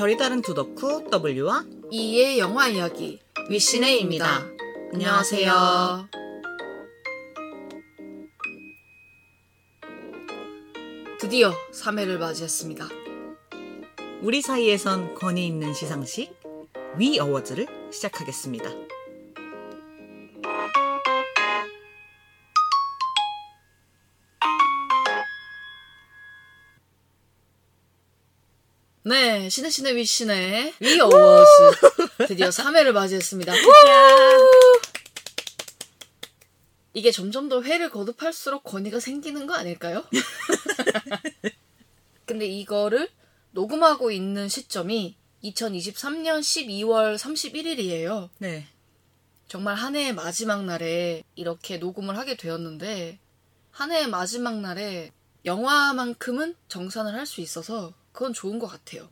결이 다른 두 덕후 W와 이의 영화 이야기 위시네입니다. 안녕하세요. 드디어 3회를 맞이했습니다. 우리 사이에선 권위 있는 시상식 위 어워즈를 시작하겠습니다. 네, 신의 신의 위신의 위 어워즈 드디어 3회를 맞이했습니다. 이게 점점 더 회를 거듭할수록 권위가 생기는 거 아닐까요? 근데 이거를 녹음하고 있는 시점이 2023년 12월 31일이에요. 네. 정말 한 해의 마지막 날에 이렇게 녹음을 하게 되었는데 한 해의 마지막 날에 영화만큼은 정산을 할 수 있어서 그건 좋은 것 같아요.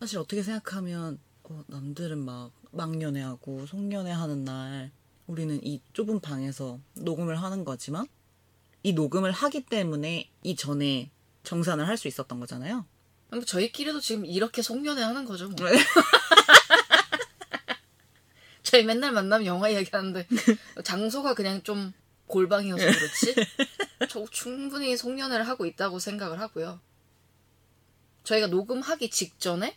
사실 어떻게 생각하면 어, 남들은 막 막연회하고 송년회하는 날 우리는 이 좁은 방에서 녹음을 하는 거지만 이 녹음을 하기 때문에 이전에 정산을 할 수 있었던 거잖아요. 근데 저희끼리도 지금 이렇게 송년회 하는 거죠. 뭐. 저희 맨날 만나면 영화 이야기하는데 장소가 그냥 좀 골방이어서 그렇지. 저 충분히 송년회를 하고 있다고 생각을 하고요. 저희가 녹음하기 직전에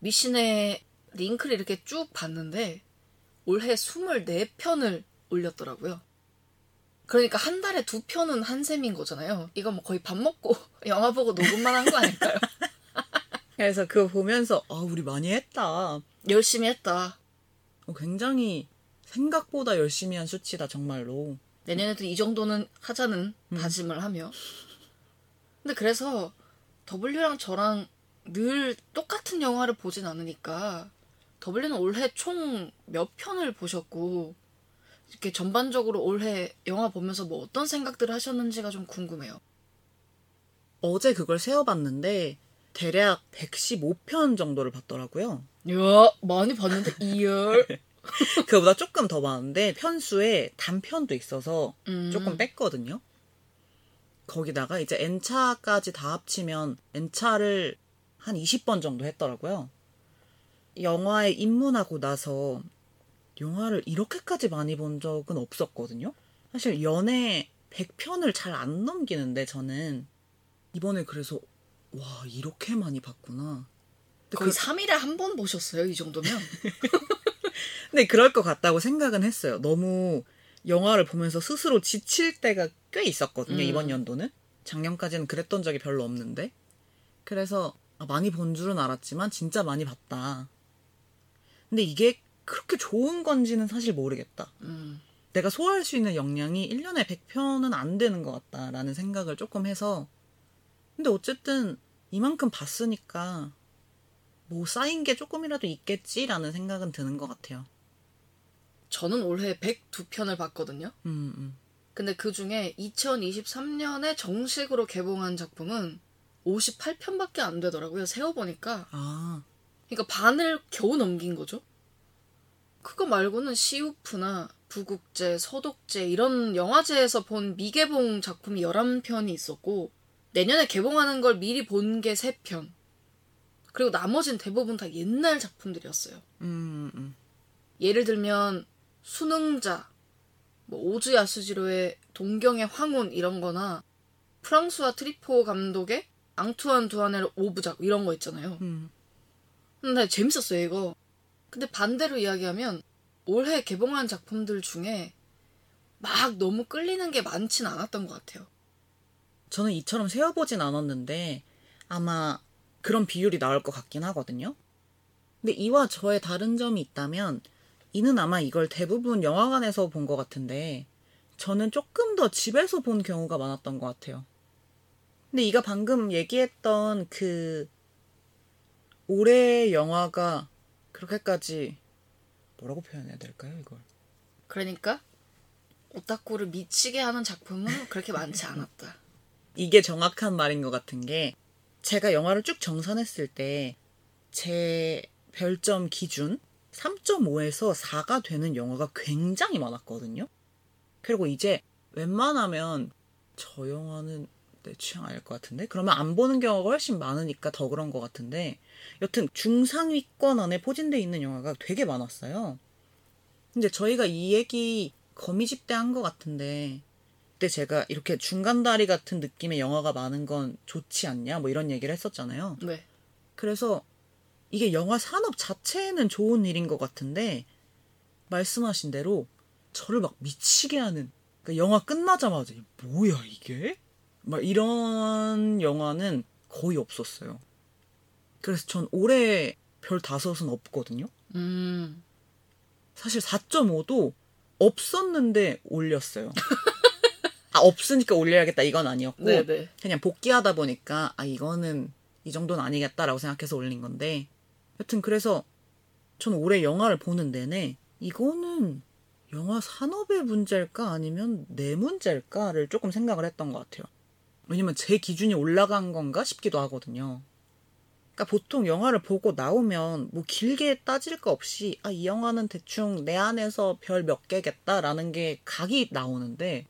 미신의 링크를 이렇게 쭉 봤는데 올해 24편을 올렸더라고요. 그러니까 한 달에 두 편은 한 셈인 거잖아요. 이거 뭐 거의 밥 먹고 영화 보고 녹음만 한 거 아닐까요? 그래서 그거 보면서 아 우리 많이 했다. 열심히 했다. 어, 굉장히 생각보다 열심히 한 수치다 정말로. 내년에도 이 정도는 하자는 다짐을 하며. 근데 그래서 W랑 저랑 늘 똑같은 영화를 보진 않으니까 W는 올해 총 몇 편을 보셨고 이렇게 전반적으로 올해 영화 보면서 뭐 어떤 생각들을 하셨는지가 좀 궁금해요. 어제 그걸 세어봤는데 대략 115편 정도를 봤더라고요. 야 많이 봤는데 2열. 그보다 조금 더 많은데 편수에 단편도 있어서 음. 조금 뺐거든요. 거기다가 이제 N차까지 다 합치면 N차를 한 20번 정도 했더라고요. 영화에 입문하고 나서 영화를 이렇게까지 많이 본 적은 없었거든요. 사실 연애 100편을 잘 안 넘기는데 저는 이번에 그래서 와 이렇게 많이 봤구나. 거의 그- 3일에 한 번 보셨어요, 이 정도면? 근데 그럴 것 같다고 생각은 했어요. 너무 영화를 보면서 스스로 지칠 때가 꽤 있었거든요. 음. 이번 연도는. 작년까지는 그랬던 적이 별로 없는데. 그래서 아, 많이 본 줄은 알았지만 진짜 많이 봤다. 근데 이게 그렇게 좋은 건지는 사실 모르겠다. 음. 내가 소화할 수 있는 역량이 1년에 100편은 안 되는 것 같다라는 생각을 조금 해서 근데 어쨌든 이만큼 봤으니까 뭐 쌓인 게 조금이라도 있겠지라는 생각은 드는 것 같아요. 저는 올해 102편을 봤거든요. 음, 음. 근데 그 중에 2023년에 정식으로 개봉한 작품은 58편밖에 안 되더라고요. 세어보니까. 아, 그러니까 반을 겨우 넘긴 거죠. 그거 말고는 시우프나 부국제, 서독제 이런 영화제에서 본 미개봉 작품이 11편이 있었고 내년에 개봉하는 걸 미리 본 게 3편. 그리고 나머지는 대부분 다 옛날 작품들이었어요. 음, 음. 예를 들면 순응자, 뭐 오즈 야스지로의 동경의 황혼 이런 거나 프랑수아 트뤼포 감독의 앙투안 두아넬 5부작 이런 거 있잖아요. 음. 근데 재밌었어요 이거. 근데 반대로 이야기하면 올해 개봉한 작품들 중에 막 너무 끌리는 게 많진 않았던 것 같아요. 저는 이처럼 세어보진 않았는데 아마 그런 비율이 나올 것 같긴 하거든요. 근데 이와 저의 다른 점이 있다면 이는 아마 이걸 대부분 영화관에서 본 것 같은데 저는 조금 더 집에서 본 경우가 많았던 것 같아요. 근데 이가 방금 얘기했던 그 올해 영화가 그렇게까지 뭐라고 표현해야 될까요, 이걸? 그러니까 오타쿠를 미치게 하는 작품은 그렇게 많지 않았다. 이게 정확한 말인 것 같은 게 제가 영화를 쭉 정산했을 때 제 별점 기준 3.5에서 4가 되는 영화가 굉장히 많았거든요. 그리고 이제 웬만하면 저 영화는 내 취향 알것 같은데? 그러면 안 보는 경우가 훨씬 많으니까 더 그런 것 같은데 여튼 중상위권 안에 포진돼 있는 영화가 되게 많았어요. 근데 저희가 이 얘기 거미집 때 한 것 같은데 그때 제가 이렇게 중간다리 같은 느낌의 영화가 많은 건 좋지 않냐 뭐 이런 얘기를 했었잖아요. 네. 그래서 이게 영화 산업 자체에는 좋은 일인 것 같은데 말씀하신 대로 저를 막 미치게 하는 그러니까 영화 끝나자마자 뭐야 이게 막 이런 영화는 거의 없었어요. 그래서 전 올해 별 다섯은 없거든요. 음. 사실 4.5도 없었는데 올렸어요. 아 없으니까 올려야겠다 이건 아니었고 네네. 그냥 복귀하다 보니까 아 이거는 이 정도는 아니겠다라고 생각해서 올린 건데 여튼 그래서 저는 올해 영화를 보는 내내 이거는 영화 산업의 문제일까 아니면 내 문제일까를 조금 생각을 했던 것 같아요. 왜냐면 제 기준이 올라간 건가 싶기도 하거든요. 그러니까 보통 영화를 보고 나오면 뭐 길게 따질 거 없이 아 이 영화는 대충 내 안에서 별 몇 개겠다라는 게 각이 나오는데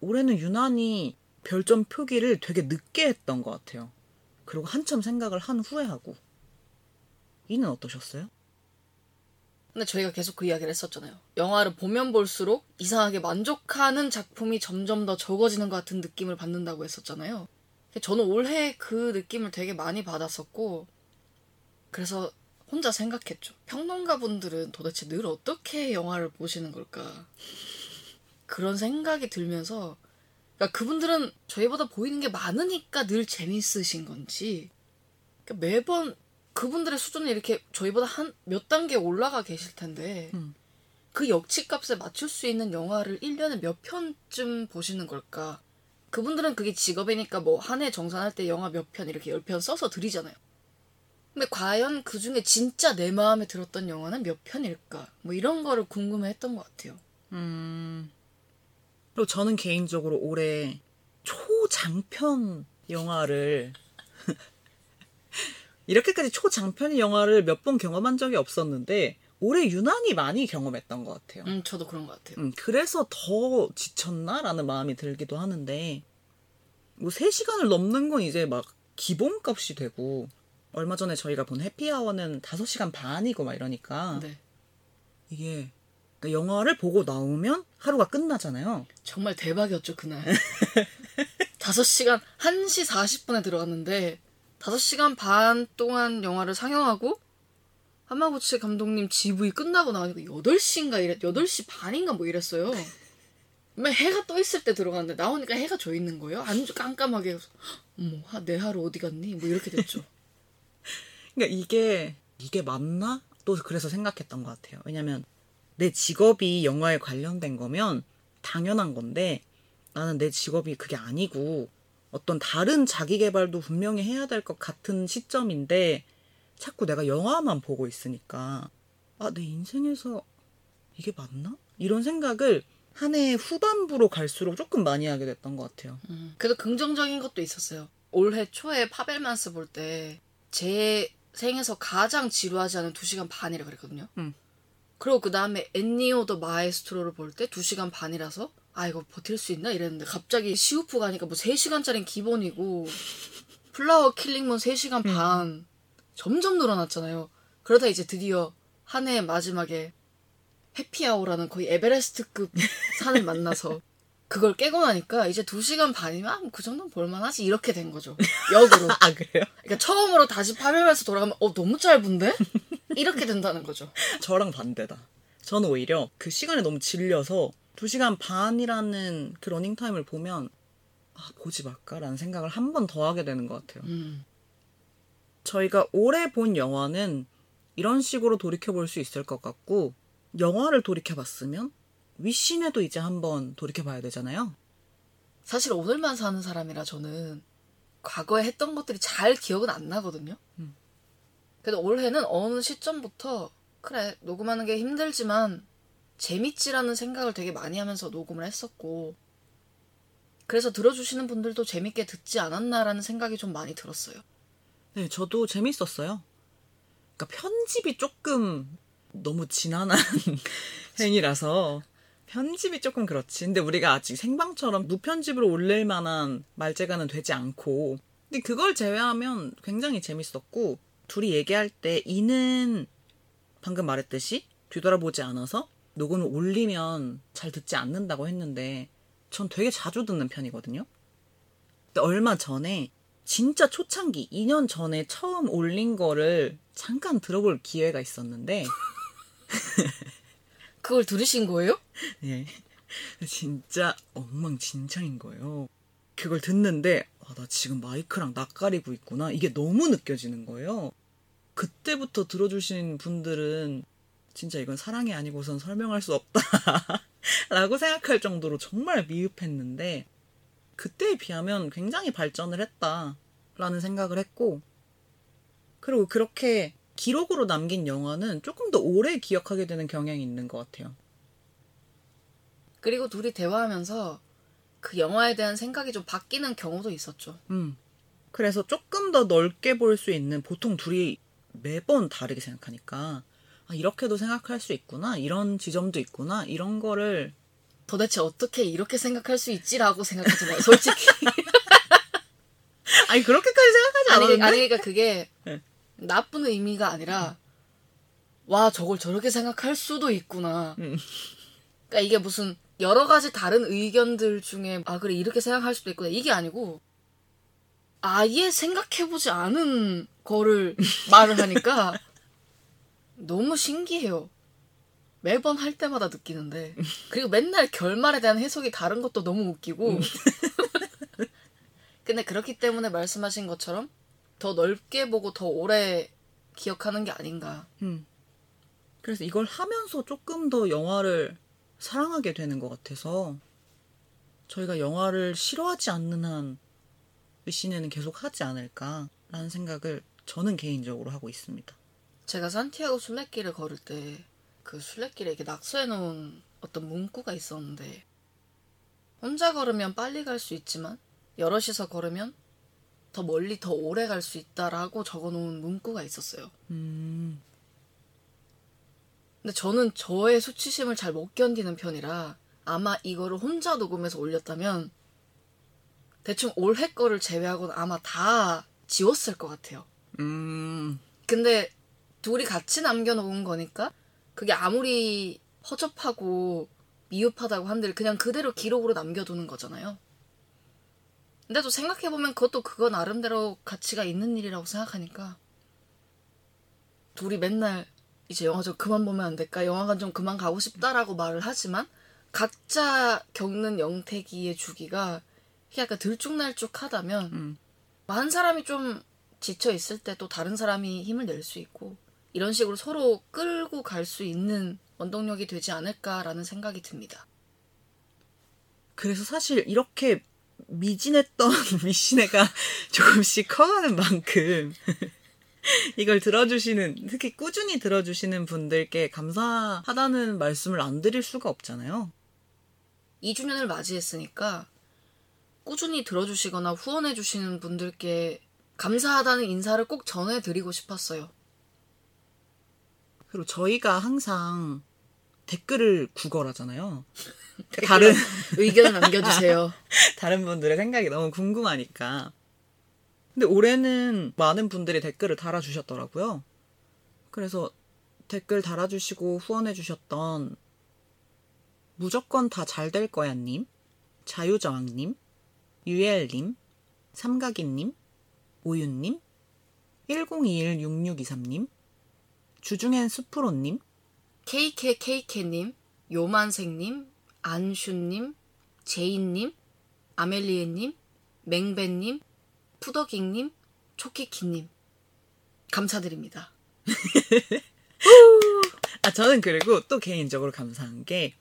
올해는 유난히 별점 표기를 되게 늦게 했던 것 같아요. 그리고 한참 생각을 한 후에 하고. 이는 어떠셨어요? 근데 저희가 계속 그 이야기를 했었잖아요. 영화를 보면 볼수록 이상하게 만족하는 작품이 점점 더 적어지는 것 같은 느낌을 받는다고 했었잖아요. 저는 올해 그 느낌을 되게 많이 받았었고, 그래서 혼자 생각했죠. 평론가 분들은 도대체 늘 어떻게 영화를 보시는 걸까? 그런 생각이 들면서, 그러니까 그분들은 저희보다 보이는 게 많으니까 늘 재밌으신 건지, 그러니까 매번 그분들의 수준이 이렇게 저희보다 한 몇 단계 올라가 계실 텐데 음. 그 역치값에 맞출 수 있는 영화를 1년에 몇 편쯤 보시는 걸까? 그분들은 그게 직업이니까 뭐 한 해 정산할 때 영화 몇 편 이렇게 10편 써서 드리잖아요. 근데 과연 그 중에 진짜 내 마음에 들었던 영화는 몇 편일까? 뭐 이런 거를 궁금해 했던 것 같아요. 음. 그리고 저는 개인적으로 올해 초장편 영화를 이렇게까지 초장편 영화를 몇 번 경험한 적이 없었는데 올해 유난히 많이 경험했던 것 같아요. 음, 저도 그런 것 같아요. 음, 그래서 더 지쳤나라는 마음이 들기도 하는데 뭐 3시간을 넘는 건 이제 막 기본값이 되고 얼마 전에 저희가 본 해피아워는 5시간 반이고 막 이러니까 네. 이게 그러니까 영화를 보고 나오면 하루가 끝나잖아요. 정말 대박이었죠, 그날. 5시간, 1시 40분에 들어갔는데, 5시간 반 동안 영화를 상영하고, 하마구치 감독님 GV 끝나고 나오니까 8시인가 이랬, 8시 반인가 뭐 이랬어요. 맨 해가 떠 있을 때 들어갔는데, 나오니까 해가 져 있는 거예요. 아주 깜깜하게. 그래서, 내 하루 어디 갔니? 뭐 이렇게 됐죠. 그러니까 이게 이게 맞나? 또 그래서 생각했던 것 같아요. 왜냐면 내 직업이 영화에 관련된 거면 당연한 건데 나는 내 직업이 그게 아니고 어떤 다른 자기 개발도 분명히 해야 될 것 같은 시점인데 자꾸 내가 영화만 보고 있으니까 아, 내 인생에서 이게 맞나? 이런 생각을 한 해 후반부로 갈수록 조금 많이 하게 됐던 것 같아요. 음, 그래도 긍정적인 것도 있었어요. 올해 초에 파벨만스 볼 때 제 생에서 가장 지루하지 않은 2시간 반이라 그랬거든요. 음. 그리고 그 다음에 엔니오 더 마에스트로를 볼 때 2시간 반이라서 아 이거 버틸 수 있나 이랬는데 갑자기 시우프 가니까 뭐 3시간짜리는 기본이고 플라워 킬링문 3시간 반 점점 늘어났잖아요. 그러다 이제 드디어 한 해의 마지막에 해피아워라는 거의 에베레스트급 산을 만나서 그걸 깨고 나니까 이제 2시간 반이면 아, 그 정도는 볼만하지 이렇게 된 거죠. 역으로. 아, 그래요? 그러니까 처음으로 다시 파벨만스로 돌아가면 어 너무 짧은데? 이렇게 된다는 거죠. 저랑 반대다. 저는 오히려 그 시간에 너무 질려서 2시간 반이라는 그 러닝타임을 보면 아, 보지 말까라는 생각을 한 번 더 하게 되는 것 같아요. 음. 저희가 올해 본 영화는 이런 식으로 돌이켜볼 수 있을 것 같고 영화를 돌이켜봤으면 위신에도 이제 한번 돌이켜봐야 되잖아요. 사실 오늘만 사는 사람이라 저는 과거에 했던 것들이 잘 기억은 안 나거든요. 음. 그래도 올해는 어느 시점부터 그래 녹음하는 게 힘들지만 재밌지라는 생각을 되게 많이 하면서 녹음을 했었고 그래서 들어주시는 분들도 재밌게 듣지 않았나라는 생각이 좀 많이 들었어요. 네, 저도 재밌었어요. 그러니까 편집이 조금 너무 지난한 행위라서 편집이 조금 그렇지. 근데 우리가 아직 생방처럼 무편집으로 올릴 만한 말재가는 되지 않고. 근데 그걸 제외하면 굉장히 재밌었고, 둘이 얘기할 때 이는 방금 말했듯이 뒤돌아보지 않아서 녹음을 올리면 잘 듣지 않는다고 했는데, 전 되게 자주 듣는 편이거든요. 근데 얼마 전에 진짜 초창기 2년 전에 처음 올린 거를 잠깐 들어볼 기회가 있었는데 그걸 들으신 거예요? 예. 진짜 엉망진창인 거예요. 그걸 듣는데 아, 나 지금 마이크랑 낯가리고 있구나. 이게 너무 느껴지는 거예요. 그때부터 들어주신 분들은 진짜 이건 사랑이 아니고선 설명할 수 없다. 라고 생각할 정도로 정말 미흡했는데 그때에 비하면 굉장히 발전을 했다. 라는 생각을 했고 그리고 그렇게 기록으로 남긴 영화는 조금 더 오래 기억하게 되는 경향이 있는 것 같아요. 그리고 둘이 대화하면서 그 영화에 대한 생각이 좀 바뀌는 경우도 있었죠. 음. 그래서 조금 더 넓게 볼 수 있는 보통 둘이 매번 다르게 생각하니까 아, 이렇게도 생각할 수 있구나 이런 지점도 있구나 이런 거를 도대체 어떻게 이렇게 생각할 수 있지라고 생각하잖아요. 솔직히. 아니 그렇게까지 생각하지 아니, 않았는데 아니 그러니까 그게 네. 나쁜 의미가 아니라 와 저걸 저렇게 생각할 수도 있구나. 음. 그러니까 이게 무슨 여러 가지 다른 의견들 중에 아 그래 이렇게 생각할 수도 있구나 이게 아니고 아예 생각해보지 않은 거를 말을 하니까 너무 신기해요. 매번 할 때마다 느끼는데 그리고 맨날 결말에 대한 해석이 다른 것도 너무 웃기고 근데 그렇기 때문에 말씀하신 것처럼 더 넓게 보고 더 오래 기억하는 게 아닌가. 음. 그래서 이걸 하면서 조금 더 영화를 사랑하게 되는 것 같아서 저희가 영화를 싫어하지 않는 한 의신에는 계속 하지 않을까라는 생각을 저는 개인적으로 하고 있습니다. 제가 산티아고 순례길을 걸을 때 그 순례길에 이렇게 낙서해 놓은 어떤 문구가 있었는데 혼자 걸으면 빨리 갈 수 있지만 여럿이서 걸으면 더 멀리 더 오래 갈 수 있다라고 적어 놓은 문구가 있었어요. 음, 근데 저는 저의 수치심을 잘 못 견디는 편이라 아마 이거를 혼자 녹음해서 올렸다면 대충 올해 거를 제외하고는 아마 다 지웠을 것 같아요. 음, 근데 둘이 같이 남겨놓은 거니까 그게 아무리 허접하고 미흡하다고 한들 그냥 그대로 기록으로 남겨두는 거잖아요. 근데 또 생각해보면 그것도 그거 나름대로 가치가 있는 일이라고 생각하니까 둘이 맨날 이제 영화 좀 그만 보면 안 될까? 영화관 좀 그만 가고 싶다라고 말을 하지만 각자 겪는 영태기의 주기가 약간 들쭉날쭉하다면 음. 한 사람이 좀 지쳐 있을 때 또 다른 사람이 힘을 낼 수 있고 이런 식으로 서로 끌고 갈 수 있는 원동력이 되지 않을까라는 생각이 듭니다. 그래서 사실 이렇게 미진했던 미신애가 조금씩 커가는 만큼 이걸 들어주시는 특히 꾸준히 들어주시는 분들께 감사하다는 말씀을 안 드릴 수가 없잖아요. 2주년을 맞이했으니까 꾸준히 들어주시거나 후원해주시는 분들께 감사하다는 인사를 꼭 전해드리고 싶었어요. 그리고 저희가 항상 댓글을 구걸하잖아요. 다른 의견을 남겨주세요. 다른 분들의 생각이 너무 궁금하니까. 근데 올해는 많은 분들이 댓글을 달아주셨더라고요. 그래서 댓글 달아주시고 후원해주셨던 무조건 다 잘 될 거야님, 자유저항님, 유엘님, 삼각이님, 오윤님, 10216623님, 주중엔 수프로님, KKKK님, 요만생님, 안슈님, 제인님, 아멜리에님, 맹배님, 푸더깅님, 초키키님. 감사드립니다. 아, 저는 그리고 또 개인적으로 감사한 게,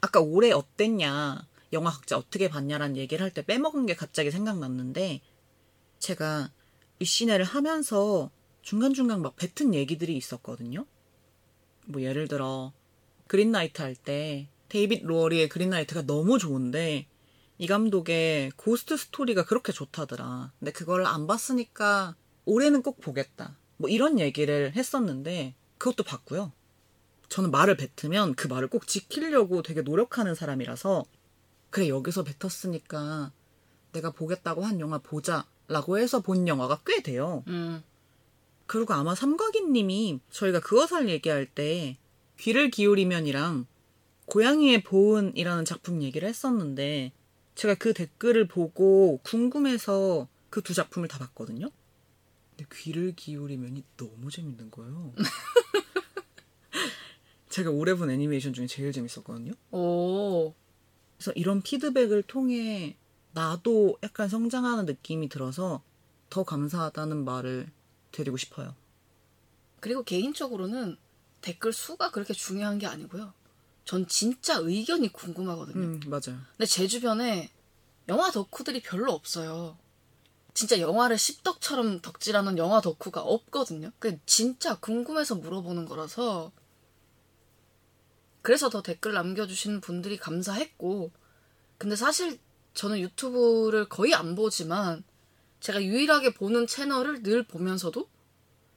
아까 올해 어땠냐, 영화 각자 어떻게 봤냐라는 얘기를 할 때 빼먹은 게 갑자기 생각났는데, 제가 위시네를 하면서 중간중간 막 뱉은 얘기들이 있었거든요. 뭐 예를 들어, 그린 나이트 할 때, 데이빗 로워리의 그린 나이트가 너무 좋은데, 이 감독의 고스트 스토리가 그렇게 좋다더라. 근데 그거를 안 봤으니까 올해는 꼭 보겠다. 뭐 이런 얘기를 했었는데, 그것도 봤고요. 저는 말을 뱉으면 그 말을 꼭 지키려고 되게 노력하는 사람이라서 그래 여기서 뱉었으니까 내가 보겠다고 한 영화 보자라고 해서 본 영화가 꽤 돼요. 음. 그리고 아마 삼각이님이 저희가 그것을 얘기할 때 귀를 기울이면이랑 고양이의 보은이라는 작품 얘기를 했었는데 제가 그 댓글을 보고 궁금해서 그 두 작품을 다 봤거든요. 근데 귀를 기울이면이 너무 재밌는 거예요. 제가 올해 본 애니메이션 중에 제일 재밌었거든요. 오. 그래서 이런 피드백을 통해 나도 약간 성장하는 느낌이 들어서 더 감사하다는 말을 드리고 싶어요. 그리고 개인적으로는 댓글 수가 그렇게 중요한 게 아니고요. 전 진짜 의견이 궁금하거든요. 음, 맞아요. 근데 제 주변에 영화 덕후들이 별로 없어요. 진짜 영화를 씹덕처럼 덕질하는 영화 덕후가 없거든요. 그 진짜 궁금해서 물어보는 거라서 그래서 더 댓글 남겨주시는 분들이 감사했고 근데 사실 저는 유튜브를 거의 안 보지만 제가 유일하게 보는 채널을 늘 보면서도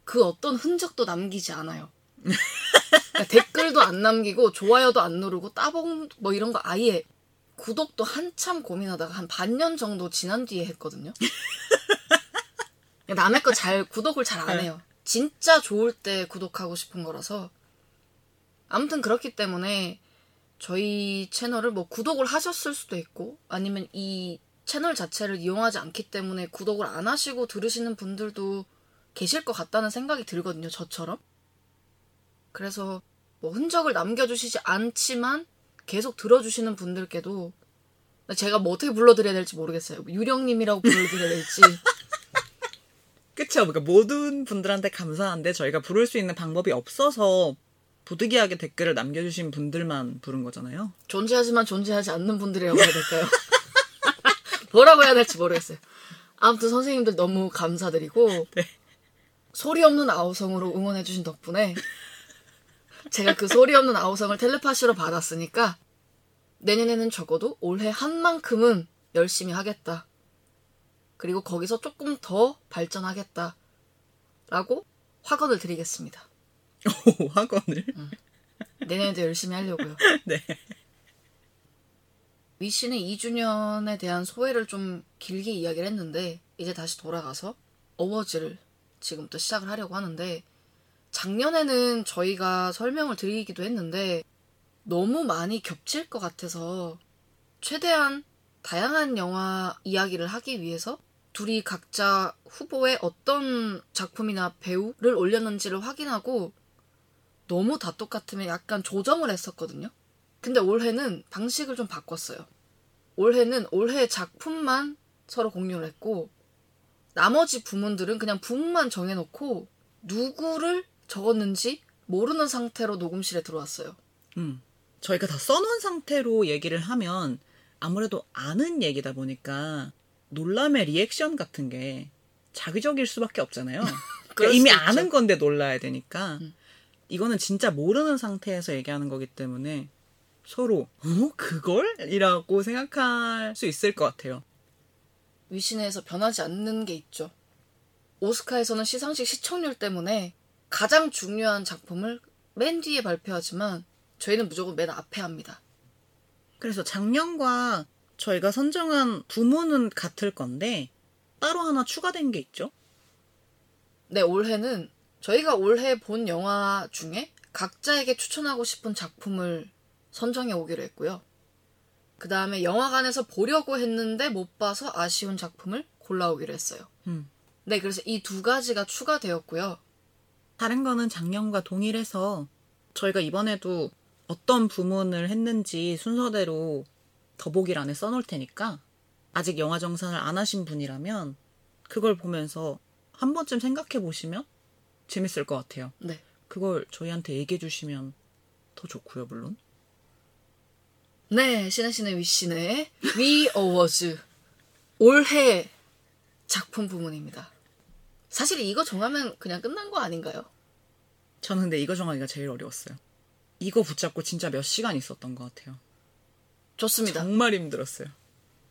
그 어떤 흔적도 남기지 않아요. 그러니까 댓글도 안 남기고 좋아요도 안 누르고 따봉 뭐 이런 거 아예 구독도 한참 고민하다가 한 반년 정도 지난 뒤에 했거든요. 남의 거 잘 구독을 잘 안 해요. 진짜 좋을 때 구독하고 싶은 거라서 아무튼 그렇기 때문에 저희 채널을 뭐 구독을 하셨을 수도 있고 아니면 이 채널 자체를 이용하지 않기 때문에 구독을 안 하시고 들으시는 분들도 계실 것 같다는 생각이 들거든요. 저처럼. 그래서 뭐 흔적을 남겨주시지 않지만 계속 들어주시는 분들께도 제가 뭐 어떻게 불러드려야 될지 모르겠어요. 유령님이라고 불러드려야 될지. 그쵸. 그러니까 모든 분들한테 감사한데 저희가 부를 수 있는 방법이 없어서 부득이하게 댓글을 남겨주신 분들만 부른 거잖아요. 존재하지만 존재하지 않는 분들이라고 해야 될까요? 뭐라고 해야 될지 모르겠어요. 아무튼 선생님들 너무 감사드리고 네. 소리 없는 아우성으로 응원해주신 덕분에 제가 그 소리 없는 아우성을 텔레파시로 받았으니까 내년에는 적어도 올해 한 만큼은 열심히 하겠다. 그리고 거기서 조금 더 발전하겠다. 라고 확언을 드리겠습니다. 오, 학원을. 내년에도 열심히 하려고요. 네. 위신의 2주년에 대한 소회를 좀 길게 이야기를 했는데 이제 다시 돌아가서 어워즈를 지금부터 시작을 하려고 하는데 작년에는 저희가 설명을 드리기도 했는데 너무 많이 겹칠 것 같아서 최대한 다양한 영화 이야기를 하기 위해서 둘이 각자 후보에 어떤 작품이나 배우를 올렸는지를 확인하고 너무 다 똑같으면 약간 조정을 했었거든요. 근데 올해는 방식을 좀 바꿨어요. 올해는 올해 작품만 서로 공유를 했고 나머지 부문들은 그냥 부문만 정해놓고 누구를 적었는지 모르는 상태로 녹음실에 들어왔어요. 음. 저희가 다 써놓은 상태로 얘기를 하면 아무래도 아는 얘기다 보니까 놀람의 리액션 같은 게 자기적일 수밖에 없잖아요. 그러니까 이미 있죠. 아는 건데 놀라야 되니까 음. 이거는 진짜 모르는 상태에서 얘기하는 거기 때문에 서로 어 그걸? 이라고 생각할 수 있을 것 같아요. 위신에서 변하지 않는 게 있죠. 오스카에서는 시상식 시청률 때문에 가장 중요한 작품을 맨 뒤에 발표하지만 저희는 무조건 맨 앞에 합니다. 그래서 작년과 저희가 선정한 부문은 같을 건데 따로 하나 추가된 게 있죠. 네, 올해는 저희가 올해 본 영화 중에 각자에게 추천하고 싶은 작품을 선정해 오기로 했고요. 그 다음에 영화관에서 보려고 했는데 못 봐서 아쉬운 작품을 골라오기로 했어요. 음. 네, 그래서 이 두 가지가 추가되었고요. 다른 거는 작년과 동일해서 저희가 이번에도 어떤 부문을 했는지 순서대로 더보기란에 써놓을 테니까 아직 영화 정산을 안 하신 분이라면 그걸 보면서 한 번쯤 생각해 보시면 재밌을 것 같아요. 네. 그걸 저희한테 얘기해 주시면 더 좋고요, 물론. 네, 신혜신의 위신의 위 어워즈 올해 작품 부문입니다. 사실 이거 정하면 그냥 끝난 거 아닌가요? 저는 근데 이거 정하기가 제일 어려웠어요. 이거 붙잡고 진짜 몇 시간 있었던 것 같아요. 좋습니다. 정말 힘들었어요.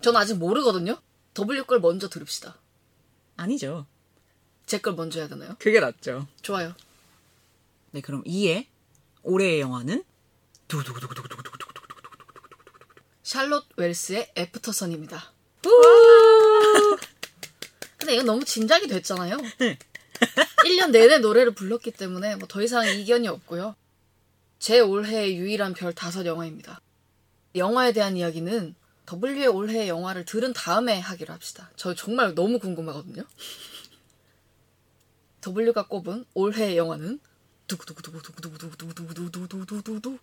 전 아직 모르거든요. W 걸 먼저 들읍시다. 아니죠. 제 걸 먼저 해야 되나요? 그게 낫죠. 좋아요. 네, 그럼 2에 올해의 영화는 샬롯 웰스의 애프터선입니다. 근데 이거 너무 진작이 됐잖아요. 1년 내내 노래를 불렀기 때문에 뭐 더 이상 이견이 없고요. 제 올해의 유일한 별 다섯 영화입니다. 영화에 대한 이야기는 W의 올해의 영화를 들은 다음에 하기로 합시다. 저 정말 너무 궁금하거든요. W가 꼽은 올해의 영화는 두구두구두구두구두구두구두구두구두구두구두구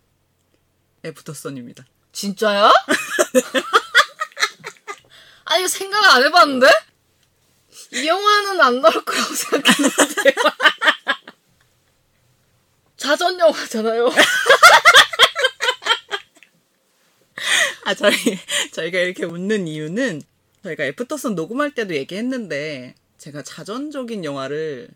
애프터선입니다. 진짜야? 아 이거 생각 안 해봤는데? 이 영화는 안 나올 거라고 생각했는데 자전 영화잖아요. 아, 저희, 저희가 이렇게 웃는 이유는 저희가 애프터선 녹음할 때도 얘기했는데 제가 자전적인 영화를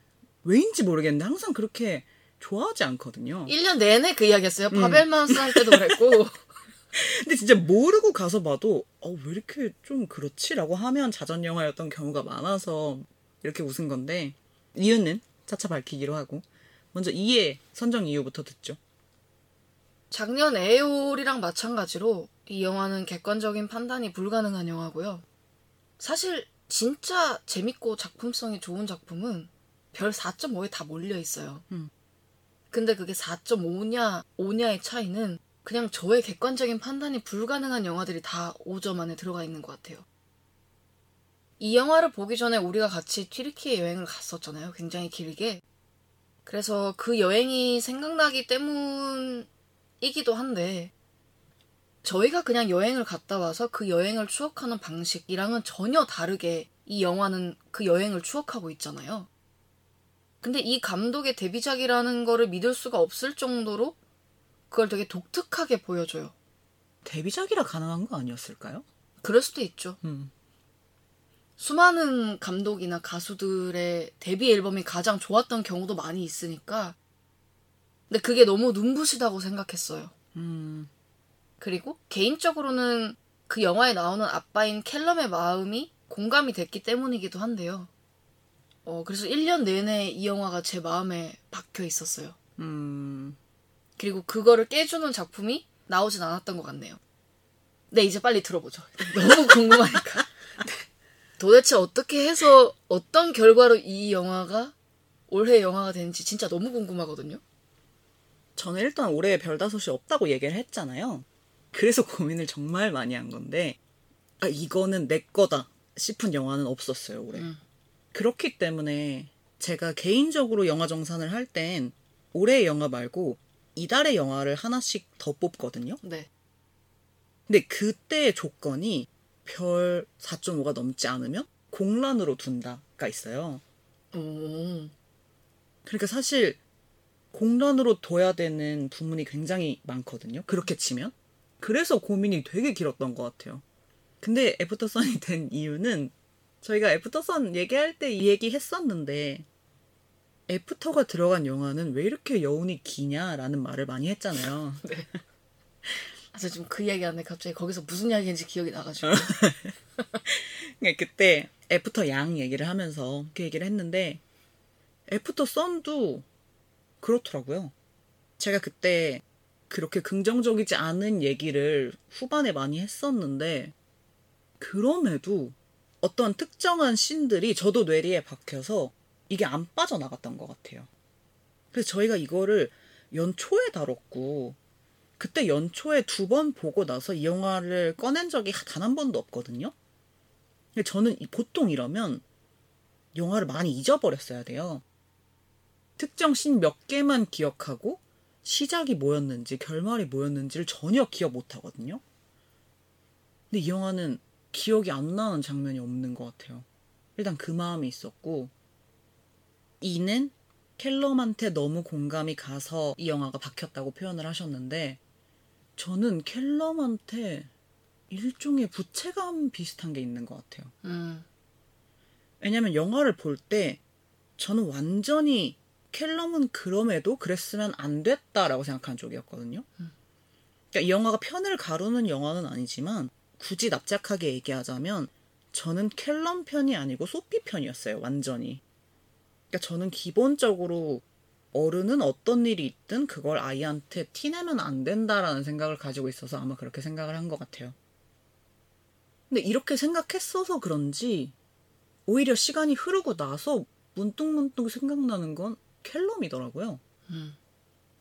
왜인지 모르겠는데 항상 그렇게 좋아하지 않거든요. 1년 내내 그 이야기했어요. 파벨마우스 할 때도 그랬고 근데 진짜 모르고 가서 봐도 어, 왜 이렇게 좀 그렇지라고 하면 자전 영화였던 경우가 많아서 이렇게 웃은 건데 이유는 차차 밝히기로 하고 먼저 이해 선정 이유부터 듣죠. 작년 에어홀이랑 마찬가지로 이 영화는 객관적인 판단이 불가능한 영화고요. 사실 진짜 재밌고 작품성이 좋은 작품은 별 4.5에 다 몰려 있어요. 음. 근데 그게 4.5냐 5냐의 차이는 그냥 저의 객관적인 판단이 불가능한 영화들이 다 5점 안에 들어가 있는 것 같아요. 이 영화를 보기 전에 우리가 같이 튀르키예 여행을 갔었잖아요. 굉장히 길게. 그래서 그 여행이 생각나기 때문이기도 한데, 저희가 그냥 여행을 갔다 와서 그 여행을 추억하는 방식이랑은 전혀 다르게 이 영화는 그 여행을 추억하고 있잖아요. 근데 이 감독의 데뷔작이라는 거를 믿을 수가 없을 정도로 그걸 되게 독특하게 보여줘요. 데뷔작이라 가능한 거 아니었을까요? 그럴 수도 있죠. 음. 수많은 감독이나 가수들의 데뷔 앨범이 가장 좋았던 경우도 많이 있으니까. 근데 그게 너무 눈부시다고 생각했어요. 음. 그리고 개인적으로는 그 영화에 나오는 아빠인 캘럼의 마음이 공감이 됐기 때문이기도 한데요. 어, 그래서 1년 내내 이 영화가 제 마음에 박혀 있었어요. 음. 그리고 그거를 깨주는 작품이 나오진 않았던 것 같네요. 네, 이제 빨리 들어보죠. 너무 궁금하니까. 네. 도대체 어떻게 해서 어떤 결과로 이 영화가 올해 영화가 되는지 진짜 너무 궁금하거든요. 저는 일단 올해 별다섯이 없다고 얘기를 했잖아요. 그래서 고민을 정말 많이 한 건데, 아, 이거는 내 거다 싶은 영화는 없었어요, 올해. 음. 그렇기 때문에 제가 개인적으로 영화 정산을 할 땐 올해의 영화 말고 이달의 영화를 하나씩 더 뽑거든요. 네. 근데 그때의 조건이 별 4.5가 넘지 않으면 공란으로 둔다가 있어요. 오. 그러니까 사실 공란으로 둬야 되는 부분이 굉장히 많거든요. 그렇게 치면. 그래서 고민이 되게 길었던 것 같아요. 근데 애프터선이 된 이유는 저희가 애프터선 얘기할 때 이 얘기 했었는데 애프터가 들어간 영화는 왜 이렇게 여운이 기냐라는 말을 많이 했잖아요. 아, 저 지금 그 이야기 하는데 갑자기 거기서 무슨 이야기인지 기억이 나가지고. 그러니까 그때 애프터 양 얘기를 하면서 그 얘기를 했는데 애프터 썬도 그렇더라고요. 제가 그때 그렇게 긍정적이지 않은 얘기를 후반에 많이 했었는데 그럼에도 어떤 특정한 씬들이 저도 뇌리에 박혀서 이게 안 빠져나갔던 것 같아요. 그래서 저희가 이거를 연초에 다뤘고 그때 연초에 두 번 보고 나서 이 영화를 꺼낸 적이 단 한 번도 없거든요. 저는 이- 보통 이러면 영화를 많이 잊어버렸어야 돼요. 특정 씬 몇 개만 기억하고 시작이 뭐였는지 결말이 뭐였는지를 전혀 기억 못 하거든요. 근데 이 영화는 기억이 안 나는 장면이 없는 것 같아요. 일단 그 마음이 있었고 이는 켈럼한테 너무 공감이 가서 이 영화가 박혔다고 표현을 하셨는데 저는 켈럼한테 일종의 부채감 비슷한 게 있는 것 같아요. 음. 왜냐면 영화를 볼 때 저는 완전히 켈럼은 그럼에도 그랬으면 안 됐다라고 생각하는 쪽이었거든요. 그러니까 이 영화가 편을 가르는 영화는 아니지만 굳이 납작하게 얘기하자면 저는 켈럼 편이 아니고 소피 편이었어요. 완전히. 그러니까 저는 기본적으로 어른은 어떤 일이 있든 그걸 아이한테 티내면 안 된다라는 생각을 가지고 있어서 아마 그렇게 생각을 한 것 같아요. 근데 이렇게 생각했어서 그런지 오히려 시간이 흐르고 나서 문득문득 생각나는 건 켈럼이더라고요. 음.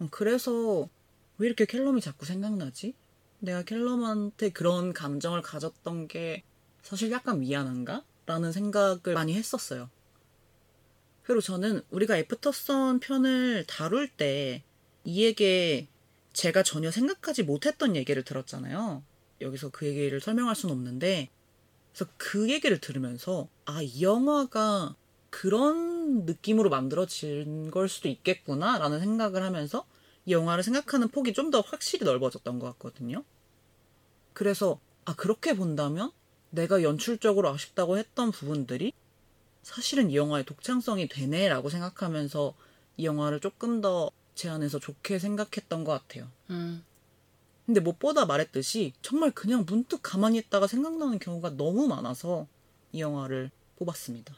음, 그래서 왜 이렇게 켈럼이 자꾸 생각나지? 내가 켈럼한테 그런 감정을 가졌던 게 사실 약간 미안한가? 라는 생각을 많이 했었어요. 그리고 저는 우리가 애프터선 편을 다룰 때 이에게 제가 전혀 생각하지 못했던 얘기를 들었잖아요. 여기서 그 얘기를 설명할 수는 없는데 그래서 그 얘기를 들으면서 아, 이 영화가 그런 느낌으로 만들어진 걸 수도 있겠구나 라는 생각을 하면서 이 영화를 생각하는 폭이 좀 더 확실히 넓어졌던 것 같거든요. 그래서 아, 그렇게 본다면 내가 연출적으로 아쉽다고 했던 부분들이 사실은 이 영화의 독창성이 되네라고 생각하면서 이 영화를 조금 더 제 안에서 좋게 생각했던 것 같아요. 음. 근데 무엇보다 말했듯이 정말 그냥 문득 가만히 있다가 생각나는 경우가 너무 많아서 이 영화를 뽑았습니다.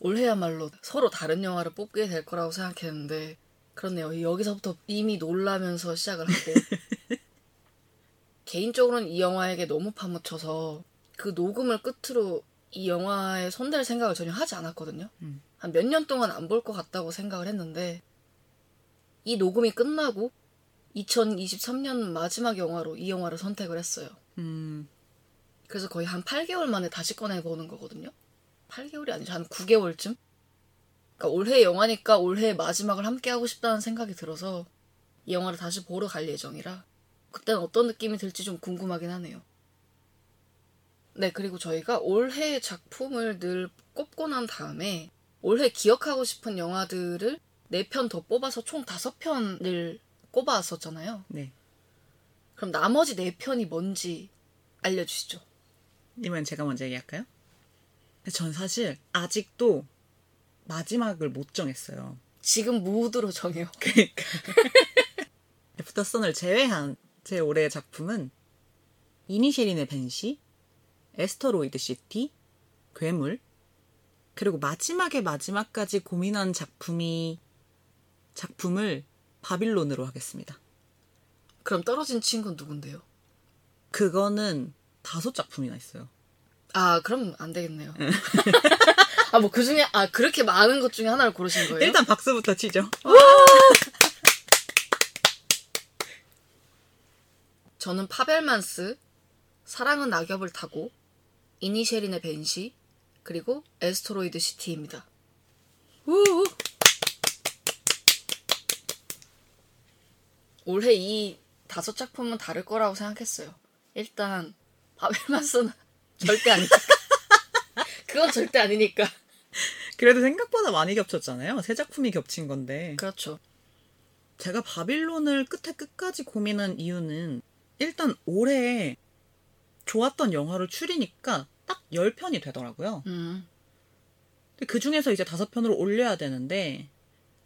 올해야말로 서로 다른 영화를 뽑게 될 거라고 생각했는데 그렇네요. 여기서부터 이미 놀라면서 시작을 하고 개인적으로는 이 영화에게 너무 파묻혀서 그 녹음을 끝으로 이 영화에 손댈 생각을 전혀 하지 않았거든요. 음. 한몇 년 동안 안 볼 것 같다고 생각을 했는데 이 녹음이 끝나고 2023년 마지막 영화로 이 영화를 선택을 했어요. 음, 그래서 거의 한 8개월 만에 다시 꺼내보는 거거든요. 8개월이 아니죠. 한 9개월쯤? 그러니까 올해 영화니까 올해 마지막을 함께 하고 싶다는 생각이 들어서 이 영화를 다시 보러 갈 예정이라 그때는 어떤 느낌이 들지 좀 궁금하긴 하네요. 네, 그리고 저희가 올해 작품을 늘 꼽고 난 다음에 올해 기억하고 싶은 영화들을 4편 더 뽑아서 총 5편을 꼽아왔었잖아요. 네. 그럼 나머지 4편이 뭔지 알려주시죠. 이번엔 제가 먼저 얘기할까요? 전 사실 아직도 마지막을 못 정했어요. 지금 무드로 정해요. 그러니까 애프터썬을 제외한 제 올해의 작품은 이니셰린의 밴시, 애스터로이드 시티, 괴물, 그리고 마지막에 마지막까지 고민한 작품이 작품을 바빌론으로 하겠습니다. 그럼 떨어진 친구는 누군데요? 그거는 다섯 작품이나 있어요. 아, 그럼 안 되겠네요. 아, 뭐 그 중에, 아, 그렇게 많은 것 중에 하나를 고르신 거예요? 일단 박수부터 치죠. 저는 파벨만스, 사랑은 낙엽을 타고, 이니셜인의 벤시, 그리고 에스토로이드 시티입니다. 우 올해 이 다섯 작품은 다를 거라고 생각했어요. 일단 파벨만스는 절대 아니니까. 그건 절대 아니니까. 그래도 생각보다 많이 겹쳤잖아요. 세 작품이 겹친 건데. 그렇죠. 제가 바빌론을 끝에 끝까지 고민한 이유는 일단 올해 좋았던 영화를 추리니까 딱 10편이 되더라고요. 음, 그 중에서 이제 다섯 편으로 올려야 되는데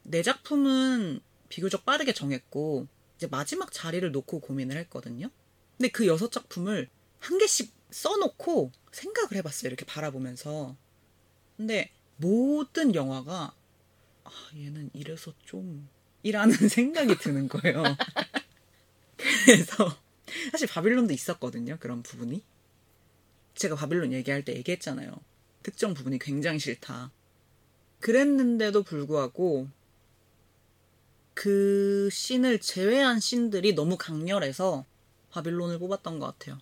네 작품은 비교적 빠르게 정했고 이제 마지막 자리를 놓고 고민을 했거든요. 근데 그 여섯 작품을 한 개씩 써놓고 생각을 해봤어요. 이렇게 바라보면서. 근데 모든 영화가 아, 얘는 이래서 좀 이라는 생각이 드는 거예요. 그래서 사실 바빌론도 있었거든요. 그런 부분이. 제가 바빌론 얘기할 때 얘기했잖아요. 특정 부분이 굉장히 싫다. 그랬는데도 불구하고 그 씬을 제외한 씬들이 너무 강렬해서 바빌론을 뽑았던 것 같아요.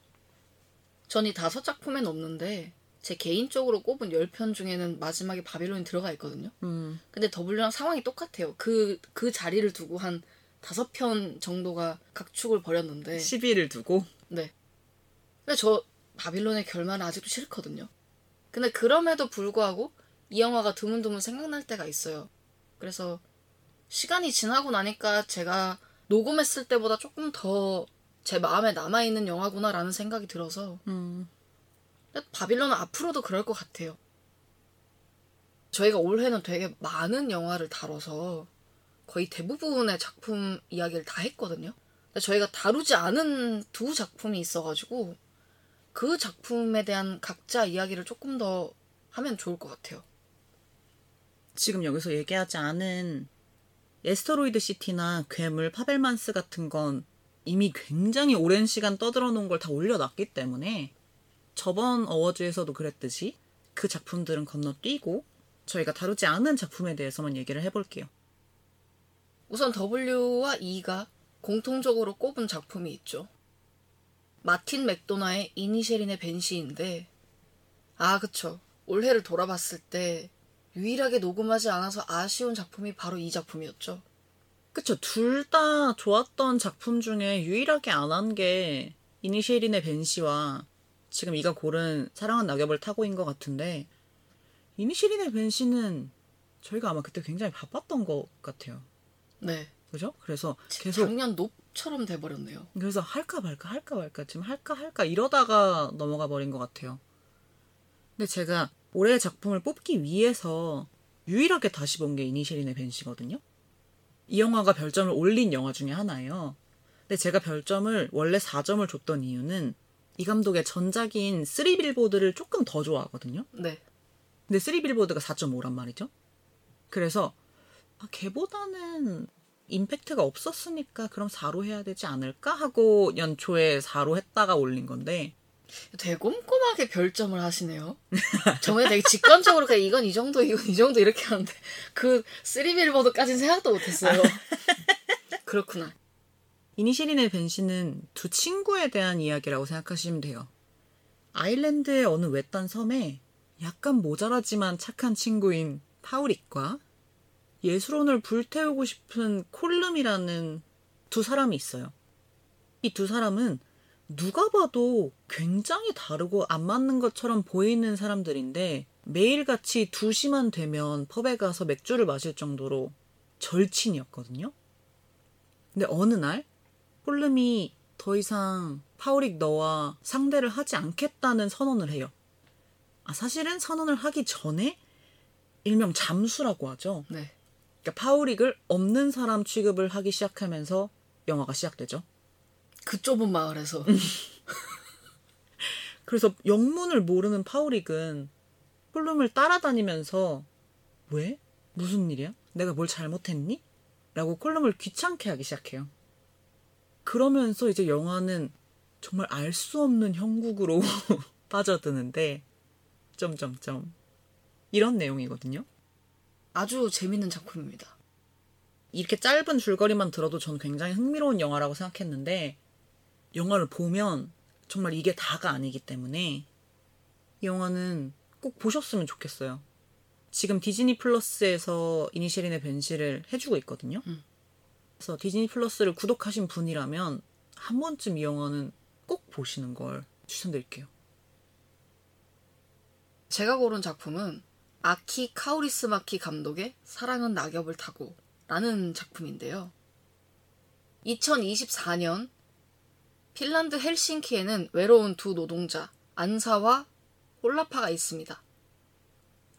전 이 다섯 작품엔 없는데 제 개인적으로 꼽은 10편 중에는 마지막에 바빌론이 들어가 있거든요. 음, 근데 더블유랑 상황이 똑같아요. 그, 그 자리를 두고 한 다섯 편 정도가 각축을 벌였는데. 시비를 두고 네. 근데 저 바빌론의 결말은 아직도 싫거든요. 근데 그럼에도 불구하고 이 영화가 드문드문 생각날 때가 있어요. 그래서 시간이 지나고 나니까 제가 녹음했을 때보다 조금 더 제 마음에 남아있는 영화구나라는 생각이 들어서 음, 바빌론은 앞으로도 그럴 것 같아요. 저희가 올해는 되게 많은 영화를 다뤄서 거의 대부분의 작품 이야기를 다 했거든요. 저희가 다루지 않은 두 작품이 있어가지고 그 작품에 대한 각자 이야기를 조금 더 하면 좋을 것 같아요. 지금 여기서 얘기하지 않은 에스터로이드 시티나 괴물 파벨만스 같은 건 이미 굉장히 오랜 시간 떠들어 놓은 걸 다 올려놨기 때문에 저번 어워즈에서도 그랬듯이 그 작품들은 건너뛰고 저희가 다루지 않은 작품에 대해서만 얘기를 해볼게요. 우선 W와 E가 공통적으로 꼽은 작품이 있죠. 마틴 맥도나의 이니셜인의 벤시인데 아 그쵸 올해를 돌아봤을 때 유일하게 녹음하지 않아서 아쉬운 작품이 바로 이 작품이었죠. 그쵸. 둘 다 좋았던 작품 중에 유일하게 안 한 게 이니셜인의 벤시와 지금 이가 고른 사랑한 낙엽을 타고인 것 같은데 이니셜인의 벤시는 저희가 아마 그때 굉장히 바빴던 것 같아요. 네. 그죠? 그래서 계속 작년 높 처럼 돼버렸네요. 그래서 할까 말까 할까 말까 지금 할까 할까 이러다가 넘어가 버린 것 같아요. 근데 제가 올해의 작품을 뽑기 위해서 유일하게 다시 본 게 이니셜인의 벤시거든요. 이 영화가 별점을 올린 영화 중에 하나예요. 근데 제가 별점을 원래 4점을 줬던 이유는 이 감독의 전작인 쓰리 빌보드를 조금 더 좋아하거든요. 네. 근데 쓰리 빌보드가 4.5란 말이죠. 그래서 아, 걔보다는 임팩트가 없었으니까 그럼 4로 해야 되지 않을까 하고 연초에 4로 했다가 올린 건데 되게 꼼꼼하게 별점을 하시네요. 저번에 되게 직관적으로 그냥 이건 이 정도, 이건 이 정도 이렇게 하는데 그 쓰리빌보드까지는 생각도 못했어요. 그렇구나. 이니셜인의 벤시는 두 친구에 대한 이야기라고 생각하시면 돼요. 아일랜드의 어느 외딴 섬에 약간 모자라지만 착한 친구인 파우릭과 예술원을 불태우고 싶은 콜름이라는 두 사람이 있어요. 이 두 사람은 누가 봐도 굉장히 다르고 안 맞는 것처럼 보이는 사람들인데 매일같이 2시만 되면 펍에 가서 맥주를 마실 정도로 절친이었거든요. 근데 어느 날 콜름이 더 이상 파우릭 너와 상대를 하지 않겠다는 선언을 해요. 아, 사실은 선언을 하기 전에 일명 잠수라고 하죠. 네. 그러니까 파우릭을 없는 사람 취급을 하기 시작하면서 영화가 시작되죠. 그 좁은 마을에서. 그래서 영문을 모르는 파우릭은 콜룸을 따라다니면서 왜? 무슨 일이야? 내가 뭘 잘못했니? 라고 콜룸을 귀찮게 하기 시작해요. 그러면서 이제 영화는 정말 알 수 없는 형국으로 빠져드는데 점점점 이런 내용이거든요. 아주 재밌는 작품입니다. 이렇게 짧은 줄거리만 들어도 전 굉장히 흥미로운 영화라고 생각했는데 영화를 보면 정말 이게 다가 아니기 때문에 이 영화는 꼭 보셨으면 좋겠어요. 지금 디즈니 플러스에서 이니셜인의 벤시를 해주고 있거든요. 음. 그래서 디즈니 플러스를 구독하신 분이라면 한 번쯤 이 영화는 꼭 보시는 걸 추천드릴게요. 제가 고른 작품은 아키 카우리스마키 감독의 사랑은 낙엽을 타고 라는 작품인데요. 2024년 핀란드 헬싱키에는 외로운 두 노동자 안사와 홀라파가 있습니다.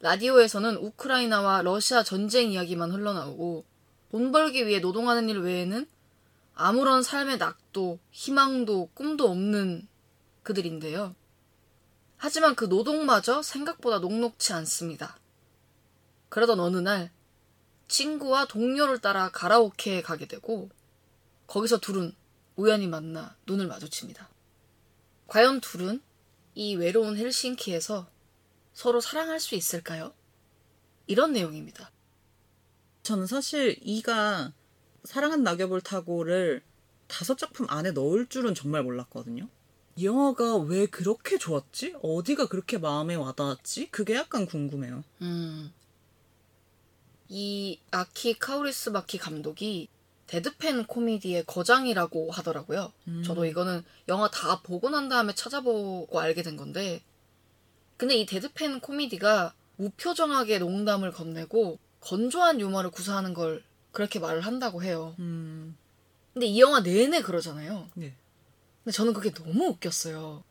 라디오에서는 우크라이나와 러시아 전쟁 이야기만 흘러나오고 돈 벌기 위해 노동하는 일 외에는 아무런 삶의 낙도, 희망도, 꿈도 없는 그들인데요. 하지만 그 노동마저 생각보다 녹록치 않습니다. 그러던 어느 날 친구와 동료를 따라 가라오케에 가게 되고 거기서 둘은 우연히 만나 눈을 마주칩니다. 과연 둘은 이 외로운 헬싱키에서 서로 사랑할 수 있을까요? 이런 내용입니다. 저는 사실 이가 사랑한 낙엽을 타고를 다섯 작품 안에 넣을 줄은 정말 몰랐거든요. 이 영화가 왜 그렇게 좋았지? 어디가 그렇게 마음에 와닿았지? 그게 약간 궁금해요. 음. 이 아키 카우리스마키 감독이 deadpan 코미디의 거장이라고 하더라고요. 저도 이거는 영화 다 보고 난 다음에 찾아보고 알게 된 건데, 근데 이 deadpan 코미디가 무표정하게 농담을 건네고 건조한 유머를 구사하는 걸 그렇게 말을 한다고 해요. 음, 근데 이 영화 내내 그러잖아요. 네. 근데 저는 그게 너무 웃겼어요.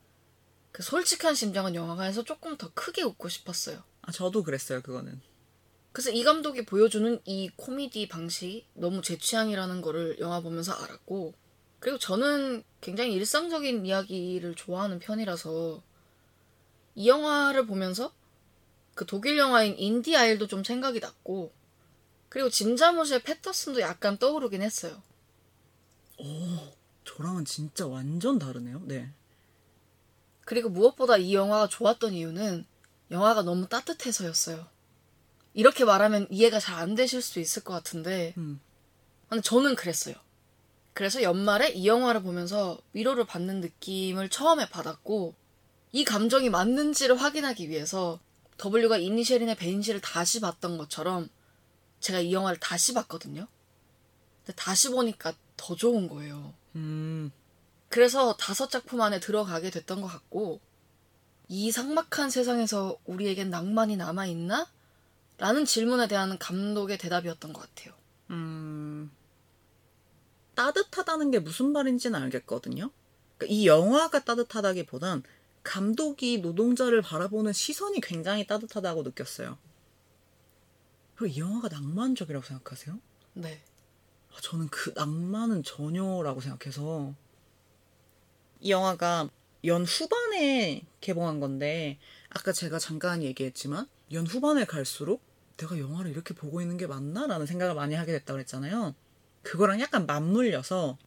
그 솔직한 심정은 영화관에서 조금 더 크게 웃고 싶었어요. 아, 저도 그랬어요, 그거는. 그래서 이 감독이 보여주는 이 코미디 방식이 너무 제 취향이라는 거를 영화 보면서 알았고, 그리고 저는 굉장히 일상적인 이야기를 좋아하는 편이라서 이 영화를 보면서 그 독일 영화인 인디 아일도 좀 생각이 났고, 그리고 진자무시의 패터슨도 약간 떠오르긴 했어요. 저랑은 진짜 완전 다르네요. 네. 그리고 무엇보다 이 영화가 좋았던 이유는 영화가 너무 따뜻해서였어요. 이렇게 말하면 이해가 잘 안 되실 수도 있을 것 같은데, 음. 근데 저는 그랬어요. 그래서 연말에 이 영화를 보면서 위로를 받는 느낌을 처음에 받았고, 이 감정이 맞는지를 확인하기 위해서 W가 이니셜인의 베인시를 다시 봤던 것처럼 제가 이 영화를 다시 봤거든요. 근데 다시 보니까 더 좋은 거예요. 음. 그래서 다섯 작품 안에 들어가게 됐던 것 같고, 이 삭막한 세상에서 우리에겐 낭만이 남아 있나? 라는 질문에 대한 감독의 대답이었던 것 같아요. 음. 따뜻하다는 게 무슨 말인지는 알겠거든요. 그러니까 이 영화가 따뜻하다기보단 감독이 노동자를 바라보는 시선이 굉장히 따뜻하다고 느꼈어요. 그리고 이 영화가 낭만적이라고 생각하세요? 네. 아, 저는 그 낭만은 전혀라고 생각해서 이 영화가 연 후반에 개봉한 건데 아까 제가 잠깐 얘기했지만 연 후반에 갈수록 내가 영화를 이렇게 보고 있는 게 맞나라는 생각을 많이 하게 됐다고 그랬잖아요. 그거랑 약간 맞물려서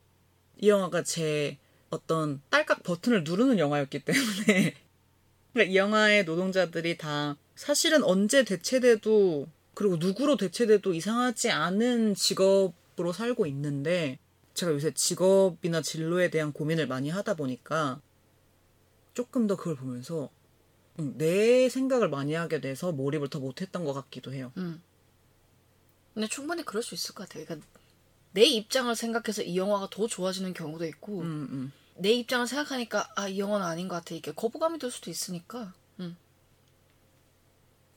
이 영화가 제 어떤 딸깍 버튼을 누르는 영화였기 때문에 이 영화의 노동자들이 다 사실은 언제 대체돼도 그리고 누구로 대체돼도 이상하지 않은 직업 으로 살고 있는데 제가 요새 직업이나 진로에 대한 고민을 많이 하다 보니까 조금 더 그걸 보면서 음, 내 생각을 많이 하게 돼서 몰입을 더 못했던 것 같기도 해요. 음. 근데 충분히 그럴 수 있을 것 같아요. 그러니까 내 입장을 생각해서 이 영화가 더 좋아지는 경우도 있고, 음, 음. 내 입장을 생각하니까, 아, 이 영화는 아닌 것 같아. 이게 거부감이 들 수도 있으니까. 음.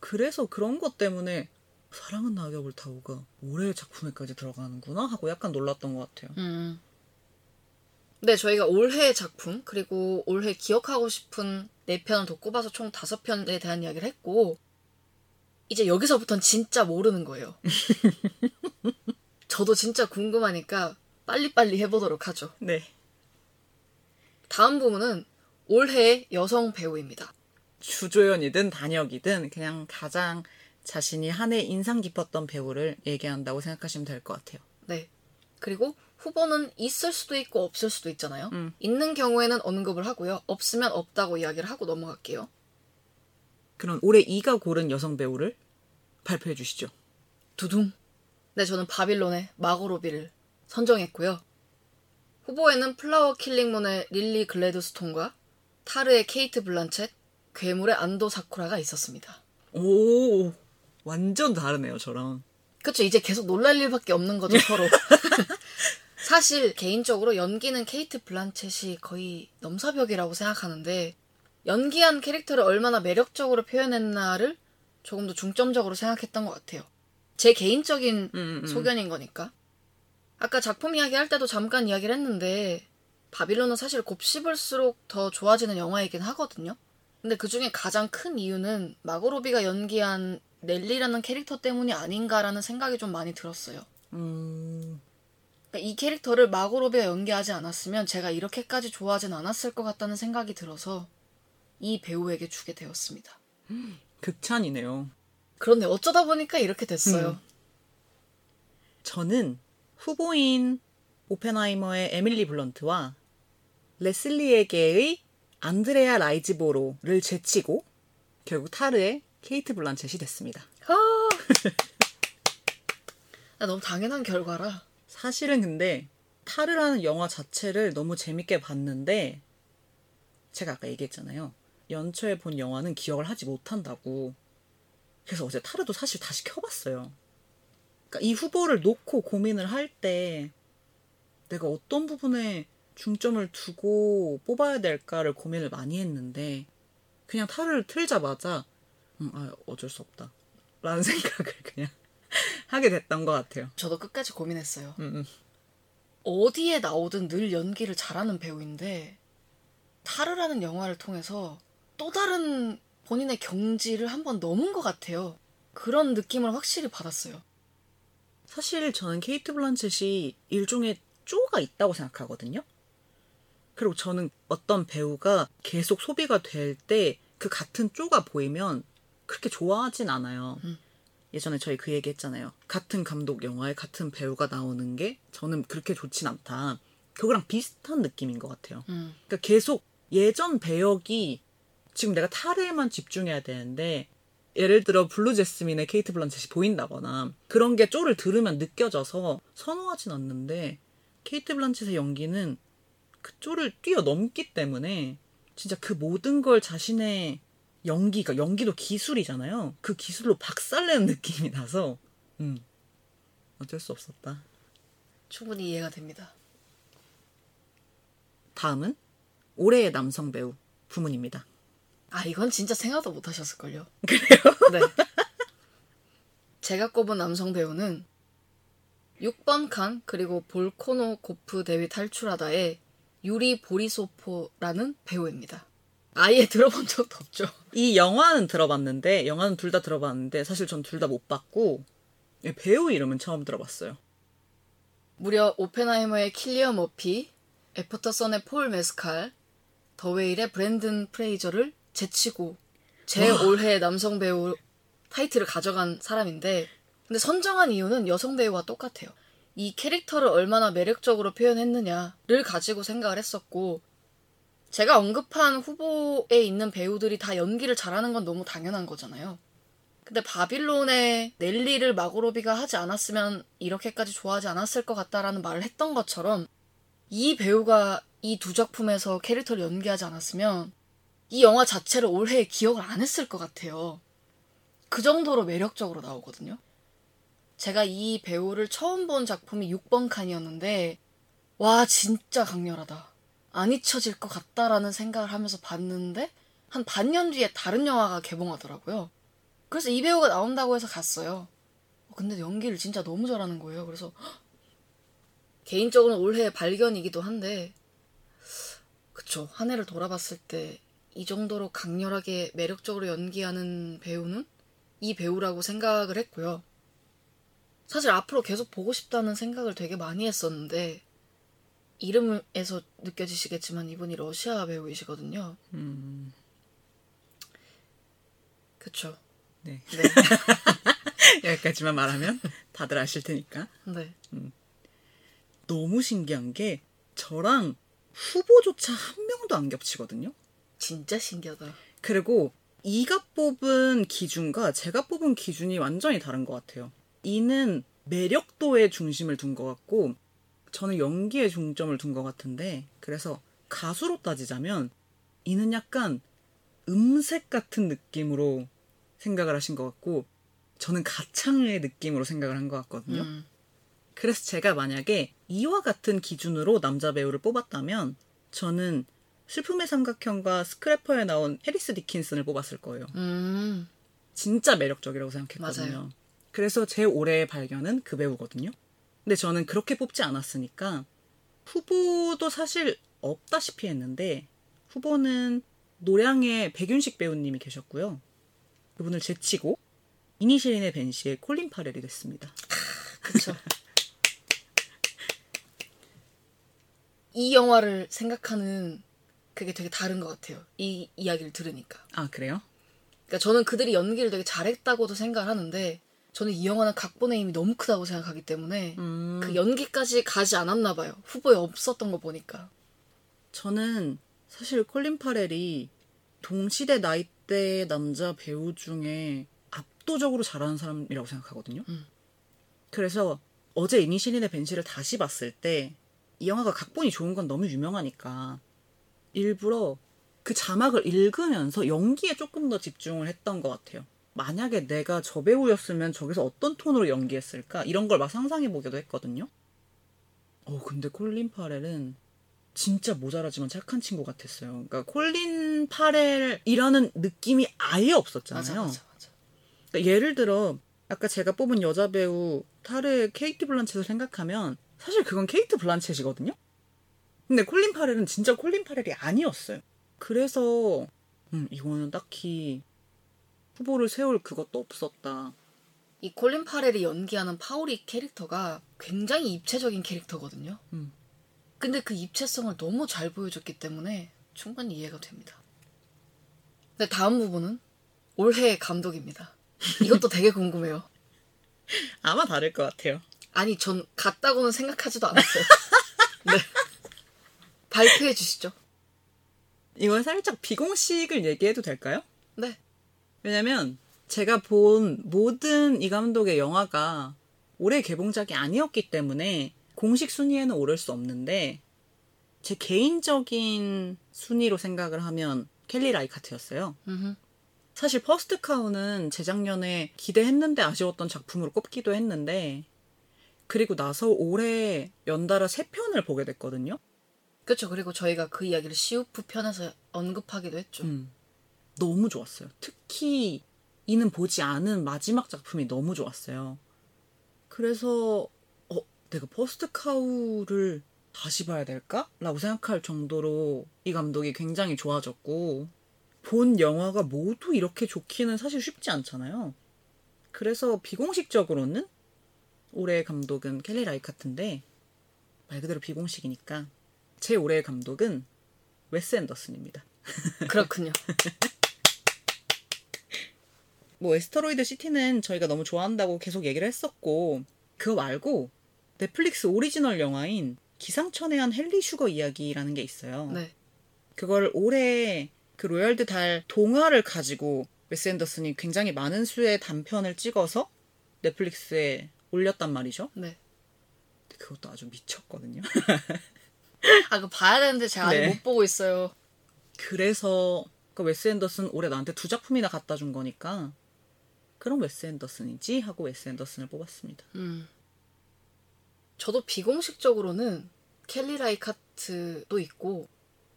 그래서 그런 것 때문에 사랑은 낙엽을 타고가 올해의 작품에까지 들어가는구나 하고 약간 놀랐던 것 같아요. 음. 네, 저희가 올해 작품, 그리고 올해 기억하고 싶은 4편을 더 꼽아서 총 5편에 대한 이야기를 했고, 이제 여기서부터는 진짜 모르는 거예요. 저도 진짜 궁금하니까 빨리빨리 해보도록 하죠. 네. 다음 부분은 올해의 여성 배우입니다. 주조연이든 단역이든 그냥 가장 자신이 한 해 인상 깊었던 배우를 얘기한다고 생각하시면 될 것 같아요. 네. 그리고 후보는 있을 수도 있고 없을 수도 있잖아요. 음. 있는 경우에는 언급을 하고요. 없으면 없다고 이야기를 하고 넘어갈게요. 그럼 올해 이가 고른 여성 배우를 발표해 주시죠. 두둥. 네, 저는 바빌론의 마고로비를 선정했고요. 후보에는 플라워 킬링문의 릴리 글래드스톤과 타르의 케이트 블란쳇, 괴물의 안도 사쿠라가 있었습니다. 오, 완전 다르네요, 저랑. 그쵸, 이제 계속 놀랄 일밖에 없는 거죠, 서로. 사실, 개인적으로 연기는 케이트 블란쳇이 거의 넘사벽이라고 생각하는데, 연기한 캐릭터를 얼마나 매력적으로 표현했나를 조금 더 중점적으로 생각했던 것 같아요. 제 개인적인 음, 음. 소견인 거니까. 아까 작품 이야기 할 때도 잠깐 이야기를 했는데, 바빌론은 사실 곱씹을수록 더 좋아지는 영화이긴 하거든요. 근데 그 중에 가장 큰 이유는 마고로비가 연기한 넬리라는 캐릭터 때문이 아닌가라는 생각이 좀 많이 들었어요. 음, 그러니까 이 캐릭터를 마고로비가 연기하지 않았으면 제가 이렇게까지 좋아하진 않았을 것 같다는 생각이 들어서 이 배우에게 주게 되었습니다. 극찬이네요. 그런데 어쩌다 보니까 이렇게 됐어요. 음. 저는 후보인 오펜하이머의 에밀리 블런트와 레슬리에게의 안드레아 라이즈보로를 제치고 결국 타르의 케이트 블란쳇이 됐습니다. 아, 나 너무 당연한 결과라. 사실은 근데 타르라는 영화 자체를 너무 재밌게 봤는데 제가 아까 얘기했잖아요. 연초에 본 영화는 기억을 하지 못한다고. 그래서 어제 타르도 사실 다시 켜봤어요. 그러니까 이 후보를 놓고 고민을 할 때 내가 어떤 부분에 중점을 두고 뽑아야 될까를 고민을 많이 했는데 그냥 타르를 틀자마자 음, 아, 어쩔 수 없다. 라는 생각을 그냥 하게 됐던 것 같아요. 저도 끝까지 고민했어요. 음, 음. 어디에 나오든 늘 연기를 잘하는 배우인데 타르라는 영화를 통해서 또 다른 본인의 경지를 한번 넘은 것 같아요. 그런 느낌을 확실히 받았어요. 사실 저는 케이트 블란쳇이 일종의 쪼가 있다고 생각하거든요. 그리고 저는 어떤 배우가 계속 소비가 될 때 그 같은 쪼가 보이면 그렇게 좋아하진 않아요. 음. 예전에 저희 그 얘기 했잖아요. 같은 감독 영화에 같은 배우가 나오는 게 저는 그렇게 좋진 않다. 그거랑 비슷한 느낌인 것 같아요. 음. 그러니까 계속 예전 배역이 지금 내가 타르에만 집중해야 되는데 예를 들어 블루 제스민의 케이트 블란쳇이 보인다거나 그런 게 쪼를 들으면 느껴져서 선호하진 않는데 케이트 블란쳇의 연기는 그 쪼를 뛰어넘기 때문에 진짜 그 모든 걸 자신의 연기 가 연기도 기술이잖아요. 그 기술로 박살내는 느낌이 나서 음 어쩔 수 없었다. 충분히 이해가 됩니다. 다음은 올해의 남성 배우 부문입니다. 아 이건 진짜 생각도 못 하셨을걸요. 그래요? 네. 제가 꼽은 남성 배우는 6번 칸 그리고 볼코노 고프 대위 탈출하다의 유리 보리소프라는 배우입니다. 아예 들어본 적도 없죠. 이 영화는 들어봤는데 영화는 둘 다 들어봤는데 사실 전 둘 다 못 봤고 예, 배우 이름은 처음 들어봤어요. 무려 오펜하이머의 킬리언 머피, 애프터 선의 폴 메스칼, 더웨일의 브랜든 프레이저를 제치고 제 올해 남성 배우 타이틀을 가져간 사람인데 근데 선정한 이유는 여성 배우와 똑같아요. 이 캐릭터를 얼마나 매력적으로 표현했느냐를 가지고 생각을 했었고 제가 언급한 후보에 있는 배우들이 다 연기를 잘하는 건 너무 당연한 거잖아요. 근데 바빌론의 넬리를 마고로비가 하지 않았으면 이렇게까지 좋아하지 않았을 것 같다라는 말을 했던 것처럼 이 배우가 이 두 작품에서 캐릭터를 연기하지 않았으면 이 영화 자체를 올해 기억을 안 했을 것 같아요. 그 정도로 매력적으로 나오거든요. 제가 이 배우를 처음 본 작품이 6번 칸이었는데 와 진짜 강렬하다. 안 잊혀질 것 같다라는 생각을 하면서 봤는데 한 반년 뒤에 다른 영화가 개봉하더라고요. 그래서 이 배우가 나온다고 해서 갔어요. 어, 근데 연기를 진짜 너무 잘하는 거예요. 그래서 헉! 개인적으로는 올해 발견이기도 한데 그쵸 한 해를 돌아봤을 때 이 정도로 강렬하게 매력적으로 연기하는 배우는 이 배우라고 생각을 했고요. 사실 앞으로 계속 보고 싶다는 생각을 되게 많이 했었는데 이름에서 느껴지시겠지만 이분이 러시아 배우이시거든요. 음, 그쵸. 네. 네. 여기까지만 말하면 다들 아실 테니까. 네. 너무 신기한 게 저랑 후보조차 한 명도 안 겹치거든요. 진짜 신기하다. 그리고 이가 뽑은 기준과 제가 뽑은 기준이 완전히 다른 것 같아요. 이는 매력도에 중심을 둔 것 같고 저는 연기에 중점을 둔 것 같은데 그래서 가수로 따지자면 이는 약간 음색 같은 느낌으로 생각을 하신 것 같고 저는 가창의 느낌으로 생각을 한 것 같거든요. 음. 그래서 제가 만약에 이와 같은 기준으로 남자 배우를 뽑았다면 저는 슬픔의 삼각형과 스크래퍼에 나온 해리스 디킨슨을 뽑았을 거예요. 음. 진짜 매력적이라고 생각했거든요. 맞아요. 그래서 제 올해의 발견은 그 배우거든요. 근데 저는 그렇게 뽑지 않았으니까 후보도 사실 없다시피 했는데 후보는 노량의 백윤식 배우님이 계셨고요. 그분을 제치고 이니시린의 벤시의 콜린 파렐이 됐습니다. 그쵸. 이 영화를 생각하는 그게 되게 다른 것 같아요. 이 이야기를 들으니까. 아 그래요? 그러니까 저는 그들이 연기를 되게 잘했다고도 생각을 하는데 저는 이 영화는 각본의 힘이 너무 크다고 생각하기 때문에 음, 그 연기까지 가지 않았나 봐요. 후보에 없었던 거 보니까. 저는 사실 콜린 파렐이 동시대 나이대 남자 배우 중에 압도적으로 잘하는 사람이라고 생각하거든요. 음. 그래서 어제 이니시린의 벤시를 다시 봤을 때 이 영화가 각본이 좋은 건 너무 유명하니까 일부러 그 자막을 읽으면서 연기에 조금 더 집중을 했던 것 같아요. 만약에 내가 저 배우였으면 저기서 어떤 톤으로 연기했을까 이런 걸 막 상상해 보기도 했거든요. 어 근데 콜린 파렐은 진짜 모자라지만 착한 친구 같았어요. 그러니까 콜린 파렐이라는 느낌이 아예 없었잖아요. 맞아, 맞아, 맞아. 그러니까 예를 들어 아까 제가 뽑은 여자 배우 타르의 케이트 블란쳇을 생각하면 사실 그건 케이트 블란쳇이거든요. 근데 콜린 파렐은 진짜 콜린 파렐이 아니었어요. 그래서 음, 이거는 딱히 후보를 세울 그것도 없었다. 이 콜린 파렐이 연기하는 파우릭 캐릭터가 굉장히 입체적인 캐릭터거든요. 음. 근데 그 입체성을 너무 잘 보여줬기 때문에 충분히 이해가 됩니다. 근데 다음 부분은 올해의 감독입니다. 이것도 되게 궁금해요. 아마 다를 것 같아요. 아니, 전 같다고는 생각하지도 않았어요. 네. 발표해 주시죠. 이건 살짝 비공식을 얘기해도 될까요? 네. 왜냐면 제가 본 모든 이 감독의 영화가 올해 개봉작이 아니었기 때문에 공식 순위에는 오를 수 없는데 제 개인적인 순위로 생각을 하면 켈리 라이카트였어요. 음흠. 사실 퍼스트 카우는 재작년에 기대했는데 아쉬웠던 작품으로 꼽기도 했는데 그리고 나서 올해 연달아 세 편을 보게 됐거든요. 그렇죠. 그리고 저희가 그 이야기를 시우프 편에서 언급하기도 했죠. 음. 너무 좋았어요. 특히 이는 보지 않은 마지막 작품이 너무 좋았어요. 그래서 어 내가 퍼스트 카우를 다시 봐야 될까? 라고 생각할 정도로 이 감독이 굉장히 좋아졌고 본 영화가 모두 이렇게 좋기는 사실 쉽지 않잖아요. 그래서 비공식적으로는 올해의 감독은 켈리 라이카트인데 말 그대로 비공식이니까 제 올해의 감독은 웨스 앤더슨입니다. 그렇군요. 뭐 에스터로이드 시티는 저희가 너무 좋아한다고 계속 얘기를 했었고 그거 말고 넷플릭스 오리지널 영화인 기상천외한 헨리 슈거 이야기라는 게 있어요. 네. 그걸 올해 그 로알드 달 동화를 가지고 웨스 앤더슨이 굉장히 많은 수의 단편을 찍어서 넷플릭스에 올렸단 말이죠. 네. 근데 그것도 아주 미쳤거든요. 아, 그 봐야 되는데 제가 아직 네. 못 보고 있어요. 그래서 그 웨스 앤더슨 올해 나한테 두 작품이나 갖다 준 거니까 그럼 웨스 앤더슨이지 하고 웨스 앤더슨을 뽑았습니다. 음. 저도 비공식적으로는 켈리 라이카트도 있고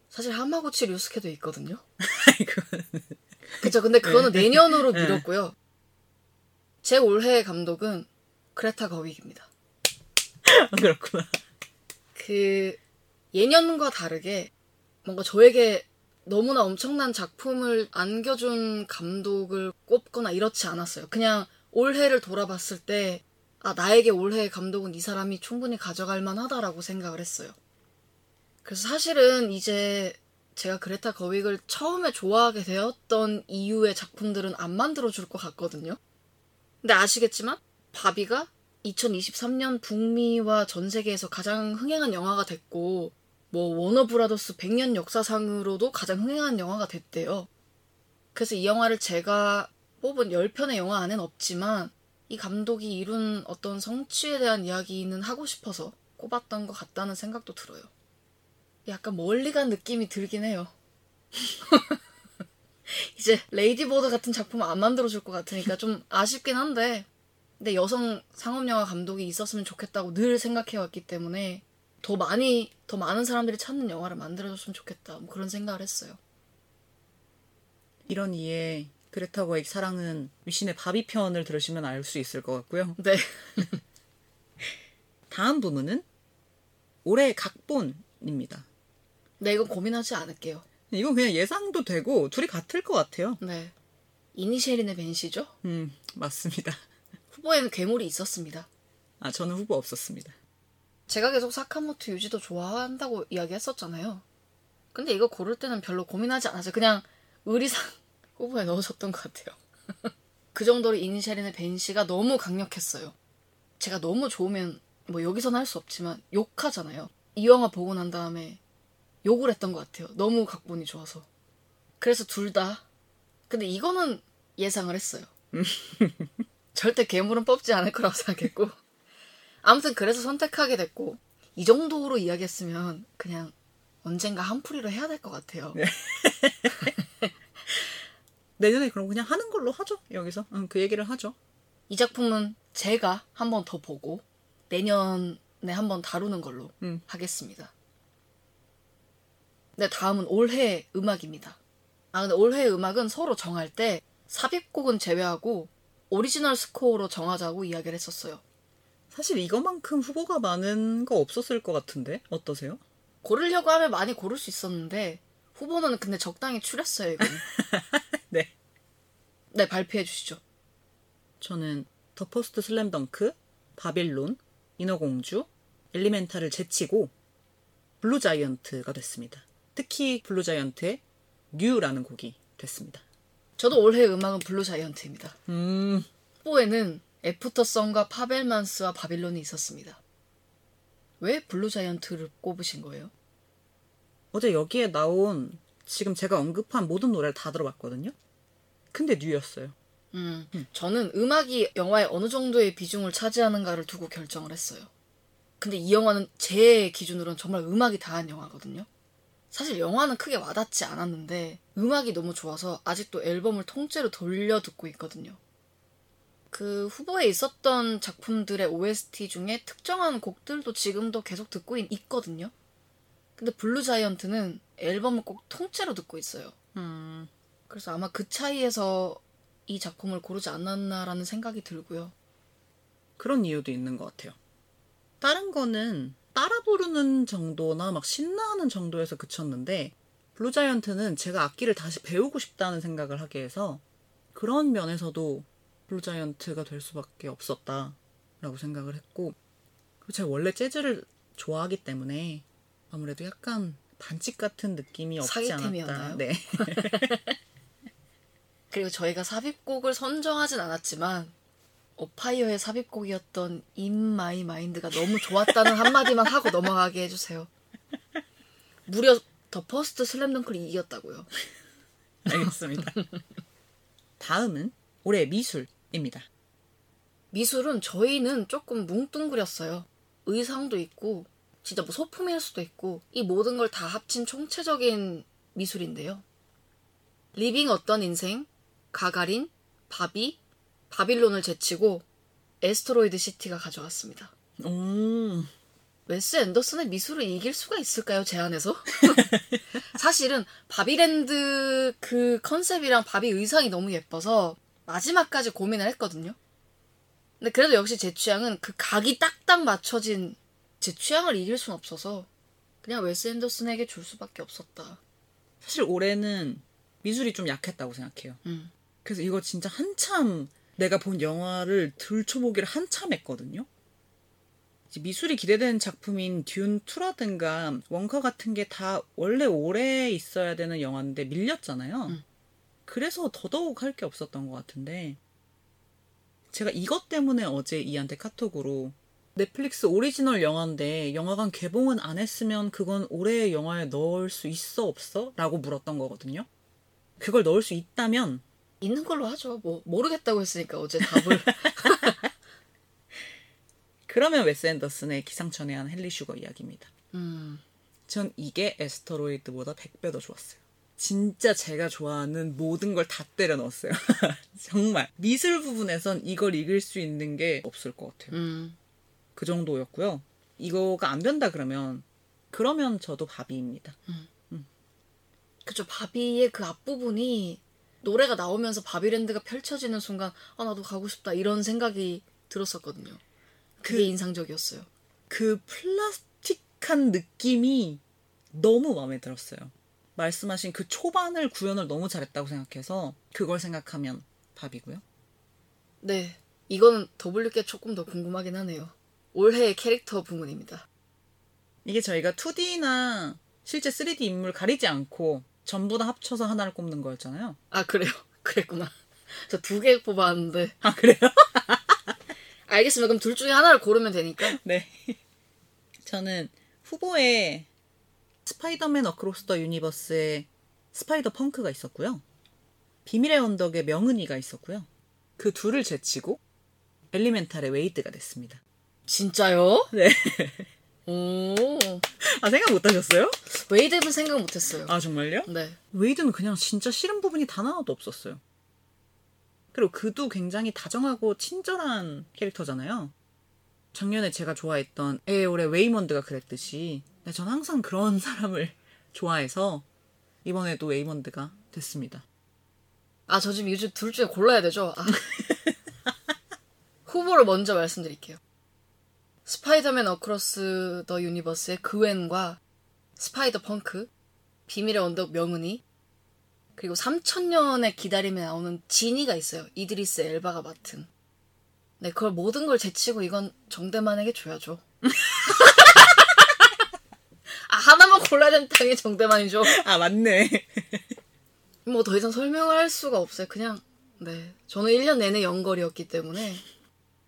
사실 하마구치 류스케도 있거든요. 그쵸. 근데 그거는 내년으로 미뤘고요. 제 올해의 감독은 그레타 거윅입니다. 그렇구나. 그 예년과 다르게 뭔가 저에게 너무나 엄청난 작품을 안겨준 감독을 꼽거나 이렇지 않았어요. 그냥 올해를 돌아봤을 때, 아, 나에게 올해의 감독은 이 사람이 충분히 가져갈 만하다라고 생각을 했어요. 그래서 사실은 이제 제가 그레타 거윅을 처음에 좋아하게 되었던 이유의 작품들은 안 만들어줄 것 같거든요. 근데 아시겠지만, 바비가 2023년 북미와 전 세계에서 가장 흥행한 영화가 됐고, 뭐 워너브라더스 100년 역사상으로도 가장 흥행한 영화가 됐대요. 그래서 이 영화를 제가 뽑은 10편의 영화 안엔 없지만 이 감독이 이룬 어떤 성취에 대한 이야기는 하고 싶어서 꼽았던 것 같다는 생각도 들어요. 약간 멀리 간 느낌이 들긴 해요. 이제 레이디버드 같은 작품 안 만들어줄 것 같으니까 좀 아쉽긴 한데 근데 여성 상업영화 감독이 있었으면 좋겠다고 늘 생각해왔기 때문에 더 많이 더 많은 사람들이 찾는 영화를 만들어줬으면 좋겠다 뭐 그런 생각을 했어요. 이런 이에 그레타 거익 사랑은 위신의 바비 편을 들으시면 알 수 있을 것 같고요. 네. 다음 부문은 올해 각본입니다. 네 이건 고민하지 않을게요. 이건 그냥 예상도 되고 둘이 같을 것 같아요. 네. 이니셜인의 벤시죠? 음, 맞습니다. 후보에는 괴물이 있었습니다. 아, 저는 후보 없었습니다. 제가 계속 사카모토 유지도 좋아한다고 이야기했었잖아요. 근데 이거 고를 때는 별로 고민하지 않았어요. 그냥 의리상 후보에 넣어줬던 것 같아요. 그 정도로 이니셜인의 벤시가 너무 강력했어요. 제가 너무 좋으면 뭐 여기서는 할 수 없지만 욕하잖아요. 이 영화 보고 난 다음에 욕을 했던 것 같아요. 너무 각본이 좋아서. 그래서 둘 다. 근데 이거는 예상을 했어요. 절대 괴물은 뽑지 않을 거라고 생각했고. 아무튼 그래서 선택하게 됐고 이 정도로 이야기했으면 그냥 언젠가 한풀이로 해야 될 것 같아요. 내년에 그럼 그냥 하는 걸로 하죠. 여기서. 응, 그 얘기를 하죠. 이 작품은 제가 한 번 더 보고 내년에 한 번 다루는 걸로 음. 하겠습니다. 네, 다음은 올해 음악입니다. 아, 근데 올해 음악은 서로 정할 때 삽입곡은 제외하고 오리지널 스코어로 정하자고 이야기를 했었어요. 사실 이거만큼 후보가 많은 거 없었을 것 같은데 어떠세요? 고르려고 하면 많이 고를 수 있었는데 후보는 근데 적당히 추렸어요, 이건. 네. 네, 발표해 주시죠. 저는 더 퍼스트 슬램덩크, 바빌론, 인어공주, 엘리멘탈을 제치고 블루 자이언트가 됐습니다. 특히 블루 자이언트의 뉴라는 곡이 됐습니다. 저도 올해 음악은 블루 자이언트입니다. 음, 후보에는 애프터선과 파벨만스와 바빌론이 있었습니다. 왜 블루자이언트를 꼽으신 거예요? 어제 여기에 나온 지금 제가 언급한 모든 노래를 다 들어봤거든요. 근데 뉴였어요. 음, 저는 음악이 영화에 어느 정도의 비중을 차지하는가를 두고 결정을 했어요. 근데 이 영화는 제 기준으로는 정말 음악이 다한 영화거든요. 사실 영화는 크게 와닿지 않았는데 음악이 너무 좋아서 아직도 앨범을 통째로 돌려 듣고 있거든요. 그 후보에 있었던 작품들의 OST 중에 특정한 곡들도 지금도 계속 듣고 있, 거든요 근데 블루 자이언트는 앨범을 꼭 통째로 듣고 있어요. 음, 그래서 아마 그 차이에서 이 작품을 고르지 않았나라는 생각이 들고요. 그런 이유도 있는 것 같아요. 다른 거는 따라 부르는 정도나 막 신나하는 정도에서 그쳤는데 블루자이언트는 제가 악기를 다시 배우고 싶다는 생각을 하게 해서 그런 면에서도 블루자이언트가 될 수밖에 없었다라고 생각을 했고 그리고 제가 원래 재즈를 좋아하기 때문에 아무래도 약간 반칙 같은 느낌이 없지 않았다. 네. 그리고 저희가 삽입곡을 선정하진 않았지만 어파이어의 삽입곡이었던 In My Mind가 너무 좋았다는 한마디만 하고 넘어가게 해주세요. 무려 더 퍼스트 슬램덩크를 이겼다고요. 알겠습니다. 다음은 올해 미술 입니다. 미술은 저희는 조금 뭉뚱그렸어요. 의상도 있고 진짜 뭐 소품일 수도 있고 이 모든 걸 다 합친 총체적인 미술인데요. 리빙 어떤 인생, 가가린, 바비, 바빌론을 제치고 애스터로이드 시티가 가져갔습니다. 오, 웨스 앤더슨의 미술을 이길 수가 있을까요, 제 안에서? 사실은 바비랜드 그 컨셉이랑 바비 의상이 너무 예뻐서 마지막까지 고민을 했거든요. 근데 그래도 역시 제 취향은 그 각이 딱딱 맞춰진 제 취향을 이길 순 없어서 그냥 웨스 앤더슨에게 줄 수밖에 없었다. 사실 올해는 미술이 좀 약했다고 생각해요. 음. 그래서 이거 진짜 한참 내가 본 영화를 들춰보기를 한참 했거든요. 미술이 기대되는 작품인 듄2라든가 원커 같은 게 다 원래 올해 있어야 되는 영화인데 밀렸잖아요. 음. 그래서 더더욱 할 게 없었던 것 같은데 제가 이것 때문에 어제 이한테 카톡으로 넷플릭스 오리지널 영화인데 영화관 개봉은 안 했으면 그건 올해의 영화에 넣을 수 있어 없어? 라고 물었던 거거든요. 그걸 넣을 수 있다면 있는 걸로 하죠. 뭐 모르겠다고 했으니까 어제 답을 그러면 웨스 앤더슨의 기상천외한 헨리 슈거 이야기입니다. 음. 전 이게 에스터로이드보다 100배 더 좋았어요. 진짜 제가 좋아하는 모든 걸 다 때려 넣었어요. 정말. 미술 부분에선 이걸 이길 수 있는 게 없을 것 같아요. 음. 그 정도였고요. 이거가 안 된다 그러면, 그러면 저도 바비입니다. 그죠. 바비의 그 앞부분이 노래가 나오면서 바비랜드가 펼쳐지는 순간 아 나도 가고 싶다 이런 생각이 들었었거든요. 그게 그- 인상적이었어요. 그 플라스틱한 느낌이 너무 마음에 들었어요. 말씀하신 그 초반을 구현을 너무 잘했다고 생각해서 그걸 생각하면 바비고요. 네. 이거는 더블유께 조금 더 궁금하긴 하네요. 올해의 캐릭터 부문입니다. 이게 저희가 2D나 실제 3D 인물 가리지 않고 전부 다 합쳐서 하나를 꼽는 거였잖아요. 아 그래요? 그랬구나. 저 두 개 뽑았는데 아, 그래요? 알겠습니다. 그럼 둘 중에 하나를 고르면 되니까. 네. 저는 후보에 스파이더맨 어크로스 더 유니버스의 스파이더 펑크가 있었고요. 비밀의 언덕의 명은이가 있었고요. 그 둘을 제치고 엘리멘탈의 웨이드가 됐습니다. 진짜요? 네. 오. 아, 생각 못 하셨어요? 웨이드는 생각 못 했어요. 아, 정말요? 네. 웨이드는 그냥 진짜 싫은 부분이 단 하나도 없었어요. 그리고 그도 굉장히 다정하고 친절한 캐릭터잖아요. 작년에 제가 좋아했던 에에올의 웨이먼드가 그랬듯이 네, 전 항상 그런 사람을 좋아해서 이번에도 웨이먼드가 됐습니다. 아, 저 지금 요즘 둘 중에 골라야 되죠? 아. 후보를 먼저 말씀드릴게요. 스파이더맨 어크로스 더 유니버스의 그웬과 스파이더 펑크, 비밀의 언덕 명은이, 그리고 3천년의 기다림에 나오는 지니가 있어요. 이드리스 엘바가 맡은. 네, 그걸 모든 걸 제치고 이건 정대만에게 줘야죠. 당연히 정대만이죠. 아 맞네. 뭐 더 이상 설명을 할 수가 없어요. 그냥 네 저는 1년 내내 연거리였기 때문에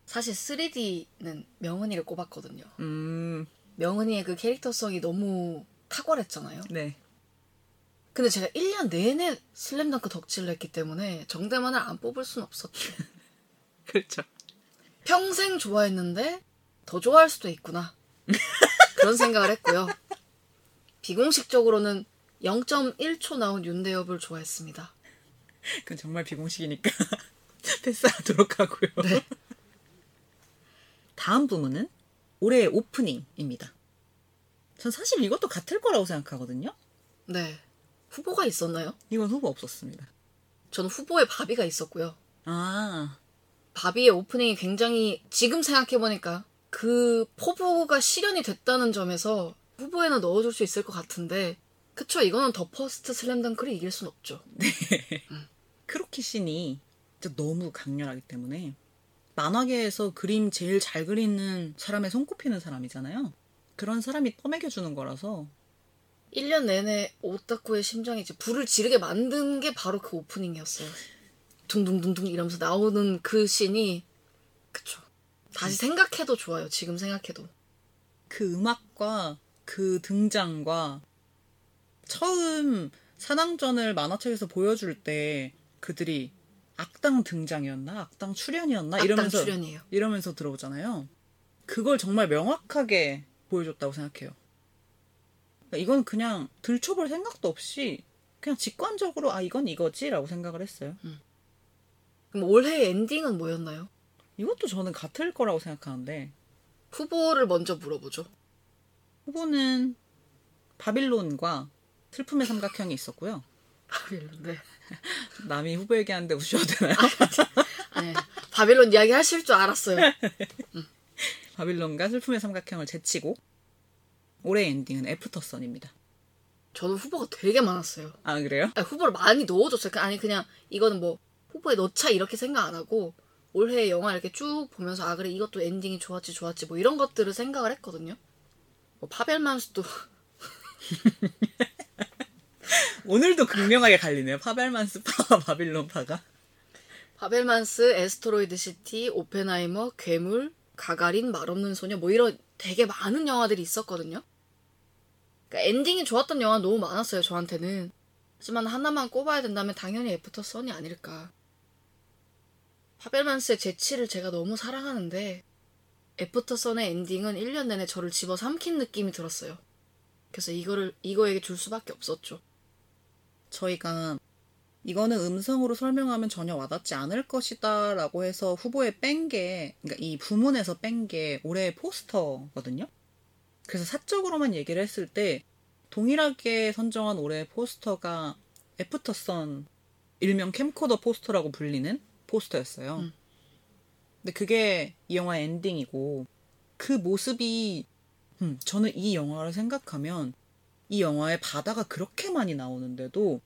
사실 3D는 명은이를 꼽았거든요. 음, 명은이의 그 캐릭터성이 너무 탁월했잖아요. 네. 근데 제가 1년 내내 슬램덩크 덕질을 했기 때문에 정대만을 안 뽑을 순 없었죠. 그렇죠. 평생 좋아했는데 더 좋아할 수도 있구나. 그런 생각을 했고요. 비공식적으로는 0.1초 나온 윤대엽을 좋아했습니다. 그건 정말 비공식이니까 패스하도록 하고요. 네. 다음 부문은 올해의 오프닝입니다. 전 사실 이것도 같을 거라고 생각하거든요. 네. 후보가 있었나요? 이건 후보 없었습니다. 저는 후보에 바비가 있었고요. 아, 바비의 오프닝이 굉장히 지금 생각해보니까 그 포부가 실현이 됐다는 점에서 후보에는 넣어줄 수 있을 것 같은데 그쵸 이거는 더 퍼스트 슬램덩크를 이길 순 없죠. 크로키 씬이 진짜 너무 강렬하기 때문에 만화계에서 그림 제일 잘 그리는 사람에 손꼽히는 사람이잖아요. 그런 사람이 떠먹여주는 거라서 1년 내내 오타쿠의 심장이 이제 불을 지르게 만든 게 바로 그 오프닝이었어요. 둥둥둥둥 이러면서 나오는 그 씬이 그쵸. 다시 생각해도 좋아요. 지금 생각해도. 그 음악과 그 등장과 처음 산왕전을 만화책에서 보여줄 때 그들이 악당 등장이었나 악당 출연이었나 악당 이러면서 출연이에요. 이러면서 들어오잖아요. 그걸 정말 명확하게 보여줬다고 생각해요. 그러니까 이건 그냥 들춰볼 생각도 없이 그냥 직관적으로 아 이건 이거지라고 생각을 했어요. 그럼 올해 엔딩은 뭐였나요? 이것도 저는 같을 거라고 생각하는데 후보를 먼저 물어보죠. 후보는 바빌론과 슬픔의 삼각형이 있었고요. 네. 남이 후보 얘기하는데 우셔도 되나요? 아니, 바빌론 이야기 하실 줄 알았어요. 바빌론과 슬픔의 삼각형을 제치고 올해 엔딩은 애프터선입니다. 저도 후보가 되게 많았어요. 아 그래요? 아니, 후보를 많이 넣어줬어요. 그- 아니 그냥 이거는 뭐 후보에 넣자 이렇게 생각 안 하고 올해 영화 이렇게 쭉 보면서 아 그래 이것도 엔딩이 좋았지 좋았지 뭐 이런 것들을 생각을 했거든요. 뭐 파벨만스도 오늘도 극명하게 갈리네요. 파벨만스 파와 바빌론 파가. 파벨만스, 애스터로이드 시티, 오펜하이머, 괴물, 가가린, 말없는 소녀 뭐 이런 되게 많은 영화들이 있었거든요. 그러니까 엔딩이 좋았던 영화 너무 많았어요 저한테는. 하지만 하나만 꼽아야 된다면 당연히 애프터 선이 아닐까. 파벨만스의 재치를 제가 너무 사랑하는데 애프터 선의 엔딩은 1년 내내 저를 집어 삼킨 느낌이 들었어요. 그래서 이거를 이거에게 줄 수밖에 없었죠. 저희가 이거는 음성으로 설명하면 전혀 와닿지 않을 것이다 라고 해서 후보에 뺀 게, 그러니까 이 부문에서 뺀 게 올해의 포스터거든요. 그래서 사적으로만 얘기를 했을 때 동일하게 선정한 올해의 포스터가 애프터선 일명 캠코더 포스터라고 불리는 포스터였어요. 음. 근데 그게 이 영화 의 엔딩이고 그 모습이 음, 저는 이 영화를 생각하면 이 영화에 바다가 그렇게 많이 나오는데도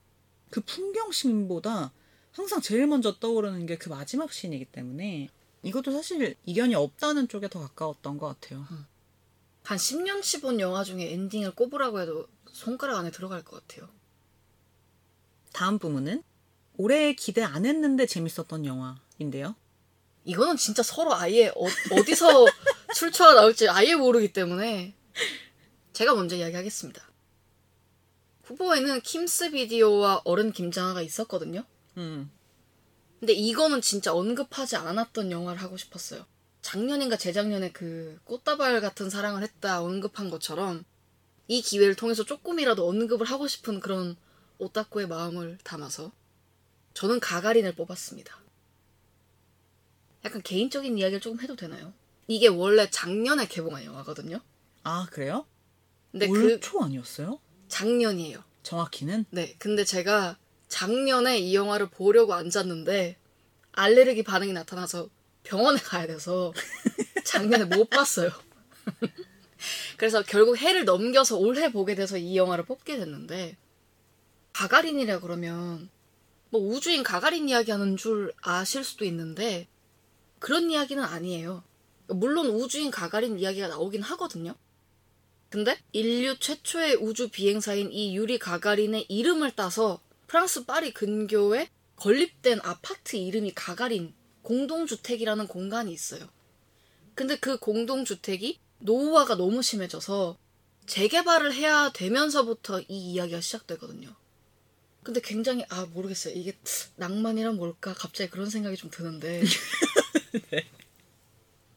그 풍경씬보다 항상 제일 먼저 떠오르는 게 그 마지막 씬이기 때문에 이것도 사실 이견이 없다는 쪽에 더 가까웠던 것 같아요. 한 10년치 본 영화 중에 엔딩을 꼽으라고 해도 손가락 안에 들어갈 것 같아요. 다음 부문은 올해 기대 안 했는데 재밌었던 영화인데요. 이거는 진짜 서로 아예 어, 어디서 출처가 나올지 아예 모르기 때문에 제가 먼저 이야기하겠습니다. 후보에는 킴스 비디오와 어른 김장아가 있었거든요. 음, 근데 이거는 진짜 언급하지 않았던 영화를 하고 싶었어요. 작년인가 재작년에 그 꽃다발 같은 사랑을 했다 언급한 것처럼 이 기회를 통해서 조금이라도 언급을 하고 싶은 그런 오타쿠의 마음을 담아서 저는 가가린을 뽑았습니다. 약간 개인적인 이야기를 조금 해도 되나요? 이게 원래 작년에 개봉한 영화거든요. 아 그래요? 근데 올그초 아니었어요? 작년이에요. 정확히는 네, 근데 제가 작년에 이 영화를 보려고 앉았는데 알레르기 반응이 나타나서 병원에 가야 돼서 작년에 못 봤어요. 그래서 결국 해를 넘겨서 올해 보게 돼서 이 영화를 뽑게 됐는데 가가린이라 그러면 뭐 우주인 가가린 이야기하는 줄 아실 수도 있는데 그런 이야기는 아니에요. 물론 우주인 가가린 이야기가 나오긴 하거든요. 근데 인류 최초의 우주 비행사인 이 유리 가가린의 이름을 따서 프랑스 파리 근교에 건립된 아파트 이름이 가가린 공동주택이라는 공간이 있어요. 근데 그 공동주택이 노후화가 너무 심해져서 재개발을 해야 되면서부터 이 이야기가 시작되거든요. 근데 굉장히 아 모르겠어요. 이게 낭만이란 뭘까? 갑자기 그런 생각이 좀 드는데.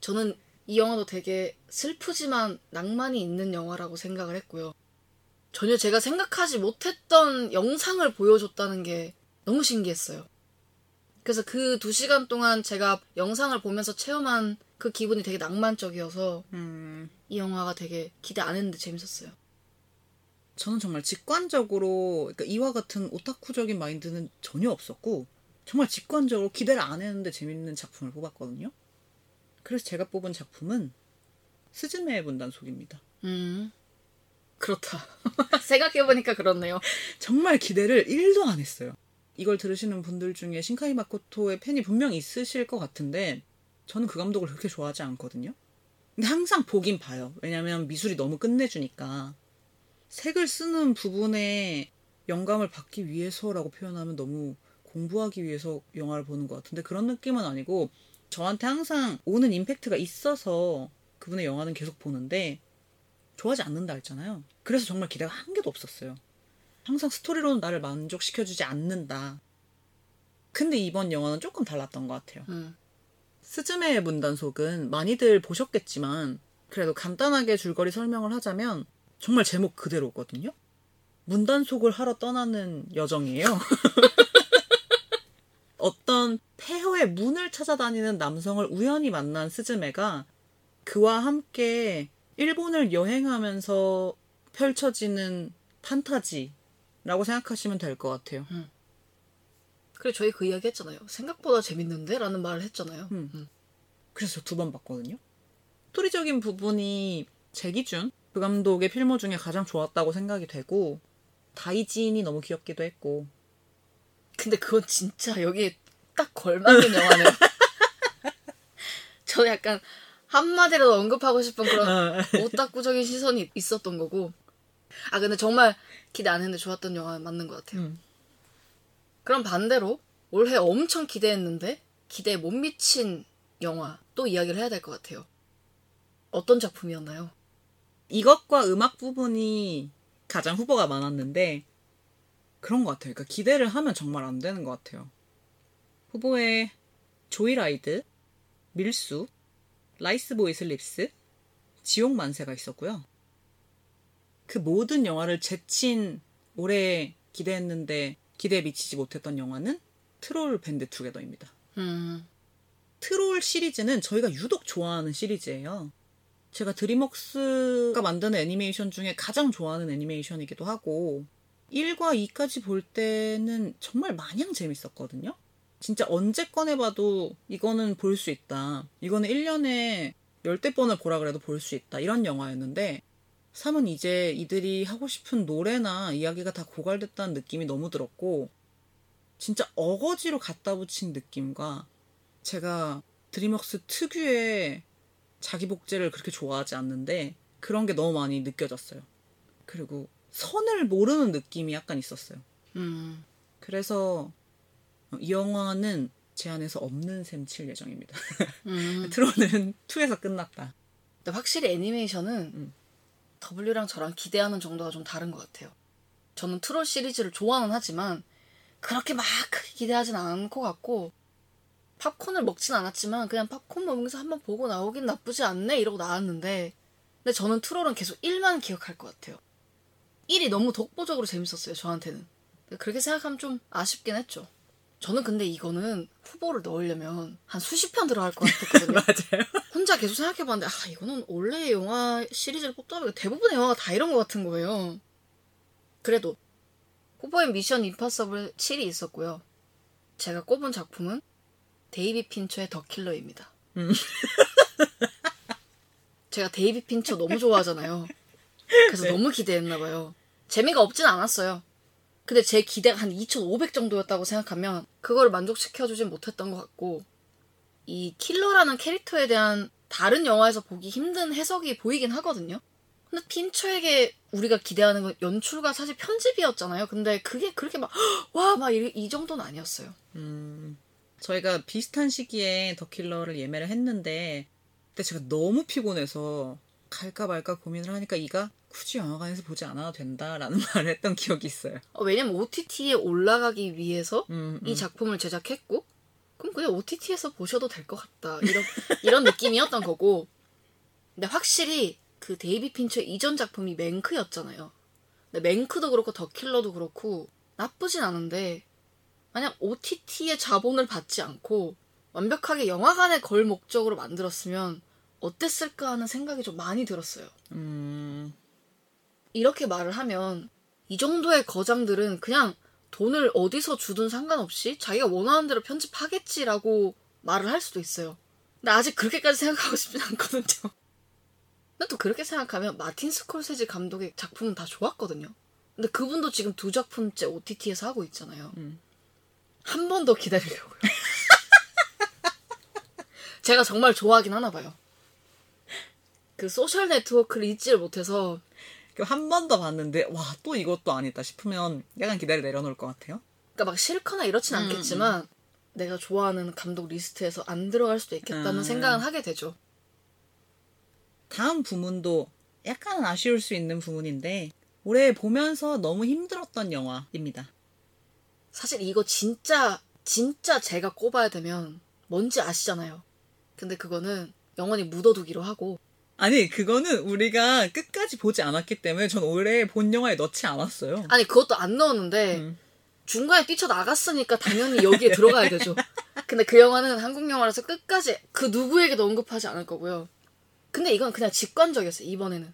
저는 이 영화도 되게 슬프지만 낭만이 있는 영화라고 생각을 했고요. 전혀 제가 생각하지 못했던 영상을 보여줬다는 게 너무 신기했어요. 그래서 그 두 시간 동안 제가 영상을 보면서 체험한 그 기분이 되게 낭만적이어서 음, 이 영화가 되게 기대 안 했는데 재밌었어요. 저는 정말 직관적으로 그러니까 이와 같은 오타쿠적인 마인드는 전혀 없었고 정말 직관적으로 기대를 안 했는데 재밌는 작품을 뽑았거든요. 그래서 제가 뽑은 작품은 스즈메의 문단속입니다. 음. 그렇다. 생각해보니까 그렇네요. 정말 기대를 1도 안 했어요. 이걸 들으시는 분들 중에 신카이 마코토의 팬이 분명 있으실 것 같은데 저는 그 감독을 그렇게 좋아하지 않거든요. 근데 항상 보긴 봐요. 왜냐면 미술이 너무 끝내주니까. 색을 쓰는 부분에 영감을 받기 위해서라고 표현하면 너무 공부하기 위해서 영화를 보는 것 같은데 그런 느낌은 아니고 저한테 항상 오는 임팩트가 있어서 그분의 영화는 계속 보는데 좋아하지 않는다 했잖아요. 그래서 정말 기대가 한 개도 없었어요. 항상 스토리로는 나를 만족시켜주지 않는다. 근데 이번 영화는 조금 달랐던 것 같아요. 음. 스즈메의 문단속은 많이들 보셨겠지만 그래도 간단하게 줄거리 설명을 하자면 정말 제목 그대로거든요. 문단속을 하러 떠나는 여정이에요. 어떤 폐허의 문을 찾아다니는 남성을 우연히 만난 스즈메가 그와 함께 일본을 여행하면서 펼쳐지는 판타지라고 생각하시면 될 것 같아요. 그래 저희 그 이야기 했잖아요. 생각보다 재밌는데? 라는 말을 했잖아요. 음. 음. 그래서 두 번 봤거든요. 스토리적인 부분이 제 기준 그 감독의 필모 중에 가장 좋았다고 생각이 되고 다이진이 너무 귀엽기도 했고 근데 그건 진짜 여기에 딱 걸맞는 영화네요. 저는 약간 한마디라도 언급하고 싶은 그런 오타쿠적인 시선이 있었던 거고. 아, 근데 정말 기대 안 했는데 좋았던 영화 맞는 것 같아요. 음. 그럼 반대로 올해 엄청 기대했는데 기대에 못 미친 영화 또 이야기를 해야 될 것 같아요. 어떤 작품이었나요? 이것과 음악 부분이 가장 후보가 많았는데 그런 것 같아요. 그러니까 기대를 하면 정말 안 되는 것 같아요. 후보에 조이라이드, 밀수, 라이스보이 슬립스, 지옥 만세가 있었고요. 그 모든 영화를 제친 올해 기대했는데 기대에 미치지 못했던 영화는 트롤 밴드 투게더입니다. 음, 트롤 시리즈는 저희가 유독 좋아하는 시리즈예요. 제가 드림웍스가 만드는 애니메이션 중에 가장 좋아하는 애니메이션이기도 하고 1과 2까지 볼 때는 정말 마냥 재밌었거든요. 진짜 언제 꺼내봐도 이거는 볼 수 있다. 이거는 1년에 열대 번을 보라 그래도 볼 수 있다. 이런 영화였는데 3은 이제 이들이 하고 싶은 노래나 이야기가 다 고갈됐다는 느낌이 너무 들었고 진짜 어거지로 갖다 붙인 느낌과 제가 드림웍스 특유의 자기 복제를 그렇게 좋아하지 않는데 그런 게 너무 많이 느껴졌어요. 그리고 선을 모르는 느낌이 약간 있었어요. 음. 그래서 이 영화는 제 안에서 없는 셈 칠 예정입니다. 음. 트로는 2에서 끝났다. 근데 확실히 애니메이션은 음. W랑 저랑 기대하는 정도가 좀 다른 것 같아요. 저는 트롤 시리즈를 좋아는 하지만 그렇게 막 크게 기대하진 않고 같고 팝콘을 먹진 않았지만 그냥 팝콘 먹으면서 한번 보고 나오긴 나쁘지 않네 이러고 나왔는데 근데 저는 트롤은 계속 1만 기억할 것 같아요. 1이 너무 독보적으로 재밌었어요 저한테는. 그렇게 생각하면 좀 아쉽긴 했죠. 저는 근데 이거는 후보를 넣으려면 한 수십 편 들어갈 것 같았거든요. 맞아요. 혼자 계속 생각해봤는데 아 이거는 원래 영화 시리즈를 뽑다 보니까 대부분의 영화가 다 이런 것 같은 거예요. 그래도 후보에 미션 임파서블 7이 있었고요. 제가 꼽은 작품은 데이빗 핀처의 더 킬러입니다. 음. 제가 데이빗 핀처 너무 좋아하잖아요. 그래서 네. 너무 기대했나 봐요. 재미가 없진 않았어요. 근데 제 기대가 한 2,500 정도였다고 생각하면 그걸 만족시켜주진 못했던 것 같고 이 킬러라는 캐릭터에 대한 다른 영화에서 보기 힘든 해석이 보이긴 하거든요. 근데 핀처에게 우리가 기대하는 건 연출과 사실 편집이었잖아요. 근데 그게 그렇게 막 와 막 이 정도는 아니었어요. 음, 저희가 비슷한 시기에 더 킬러를 예매를 했는데 근데 제가 너무 피곤해서 갈까 말까 고민을 하니까 이가 굳이 영화관에서 보지 않아도 된다라는 말을 했던 기억이 있어요. 어, 왜냐면 OTT에 올라가기 위해서 음, 이 작품을 제작했고 그럼 그냥 OTT에서 보셔도 될 것 같다 이런 이런 느낌이었던 거고 근데 확실히 그 데이비 핀처의 이전 작품이 맹크였잖아요. 근데 맹크도 그렇고 더 킬러도 그렇고 나쁘진 않은데 만약 OTT의 자본을 받지 않고 완벽하게 영화관에 걸 목적으로 만들었으면 어땠을까 하는 생각이 좀 많이 들었어요. 음, 이렇게 말을 하면 이 정도의 거장들은 그냥 돈을 어디서 주든 상관없이 자기가 원하는 대로 편집하겠지라고 말을 할 수도 있어요. 근데 아직 그렇게까지 생각하고 싶진 않거든요. 근데 또 그렇게 생각하면 마틴 스콜세지 감독의 작품은 다 좋았거든요. 근데 그분도 지금 두 작품째 OTT에서 하고 있잖아요. 음. 한번 더 기다리려고요. 제가 정말 좋아하긴 하나 봐요. 그 소셜 네트워크를 잊지를 못해서 한 번 더 봤는데 와 또 이것도 아니다 싶으면 약간 기다려 내려놓을 것 같아요. 그러니까 막 싫거나 이렇진 음, 않겠지만 내가 좋아하는 감독 리스트에서 안 들어갈 수도 있겠다는 음. 생각은 하게 되죠. 다음 부문도 약간 아쉬울 수 있는 부문인데 올해 보면서 너무 힘들었던 영화입니다. 사실 이거 진짜 진짜 제가 꼽아야 되면 뭔지 아시잖아요. 근데 그거는 영원히 묻어두기로 하고 아니 그거는 우리가 끝까지 보지 않았기 때문에 전 올해 본 영화에 넣지 않았어요. 아니 그것도 안 넣었는데 음. 중간에 뛰쳐나갔으니까 당연히 여기에 들어가야 되죠. 근데 그 영화는 한국 영화라서 끝까지 그 누구에게도 언급하지 않을 거고요. 근데 이건 그냥 직관적이었어요. 이번에는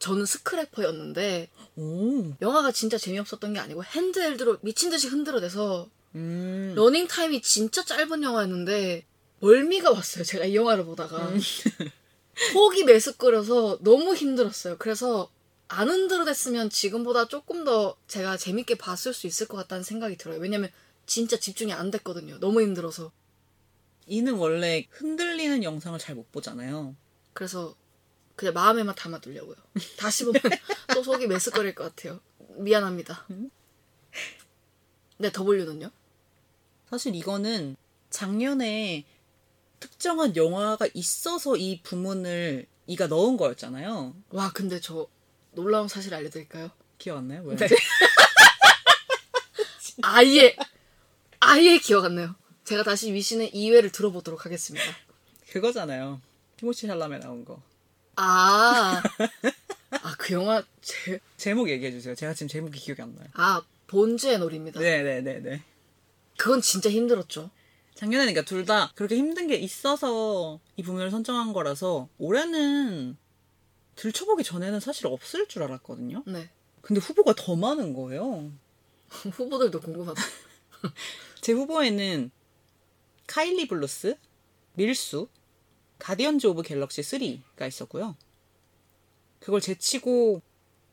저는 스크래퍼였는데 오, 영화가 진짜 재미없었던 게 아니고 handheld로 미친 듯이 흔들어대서 음, 러닝 타임이 진짜 짧은 영화였는데 멀미가 왔어요. 제가 이 영화를 보다가 속이 메스꺼려서 너무 힘들었어요. 그래서 안 흔들어댔으면 지금보다 조금 더 제가 재밌게 봤을 수 있을 것 같다는 생각이 들어요. 왜냐면 진짜 집중이 안 됐거든요. 너무 힘들어서. 이는 원래 흔들리는 영상을 잘 못 보잖아요. 그래서 그냥 마음에만 담아두려고요. 다시 보면 또 속이 메스꺼릴 것 같아요. 미안합니다. 네, W는요? 사실 이거는 작년에 특정한 영화가 있어서 이 부문을 이가 넣은 거였잖아요. 와, 근데 저 놀라운 사실 알려드릴까요? 기억 안 나요? 왜? 네. 아예, 아예 기억 안 나요. 제가 다시 위신의 2회를 들어보도록 하겠습니다. 그거잖아요. 티모시 샬라메 나온 거. 아, 아, 그 영화, 제, 제목 얘기해 주세요. 제가 지금 제목이 기억이 안 나요. 아, 본즈의 놀이입니다. 네네네네. 그건 진짜 힘들었죠. 작년에는 그러니까 둘 다 그렇게 힘든 게 있어서 이 부문을 선정한 거라서 올해는 들춰보기 전에는 사실 없을 줄 알았거든요. 네. 근데 후보가 더 많은 거예요. 후보들도 궁금하다. 제 후보에는 카일리 블루스, 밀수, 가디언즈 오브 갤럭시 3가 있었고요. 그걸 제치고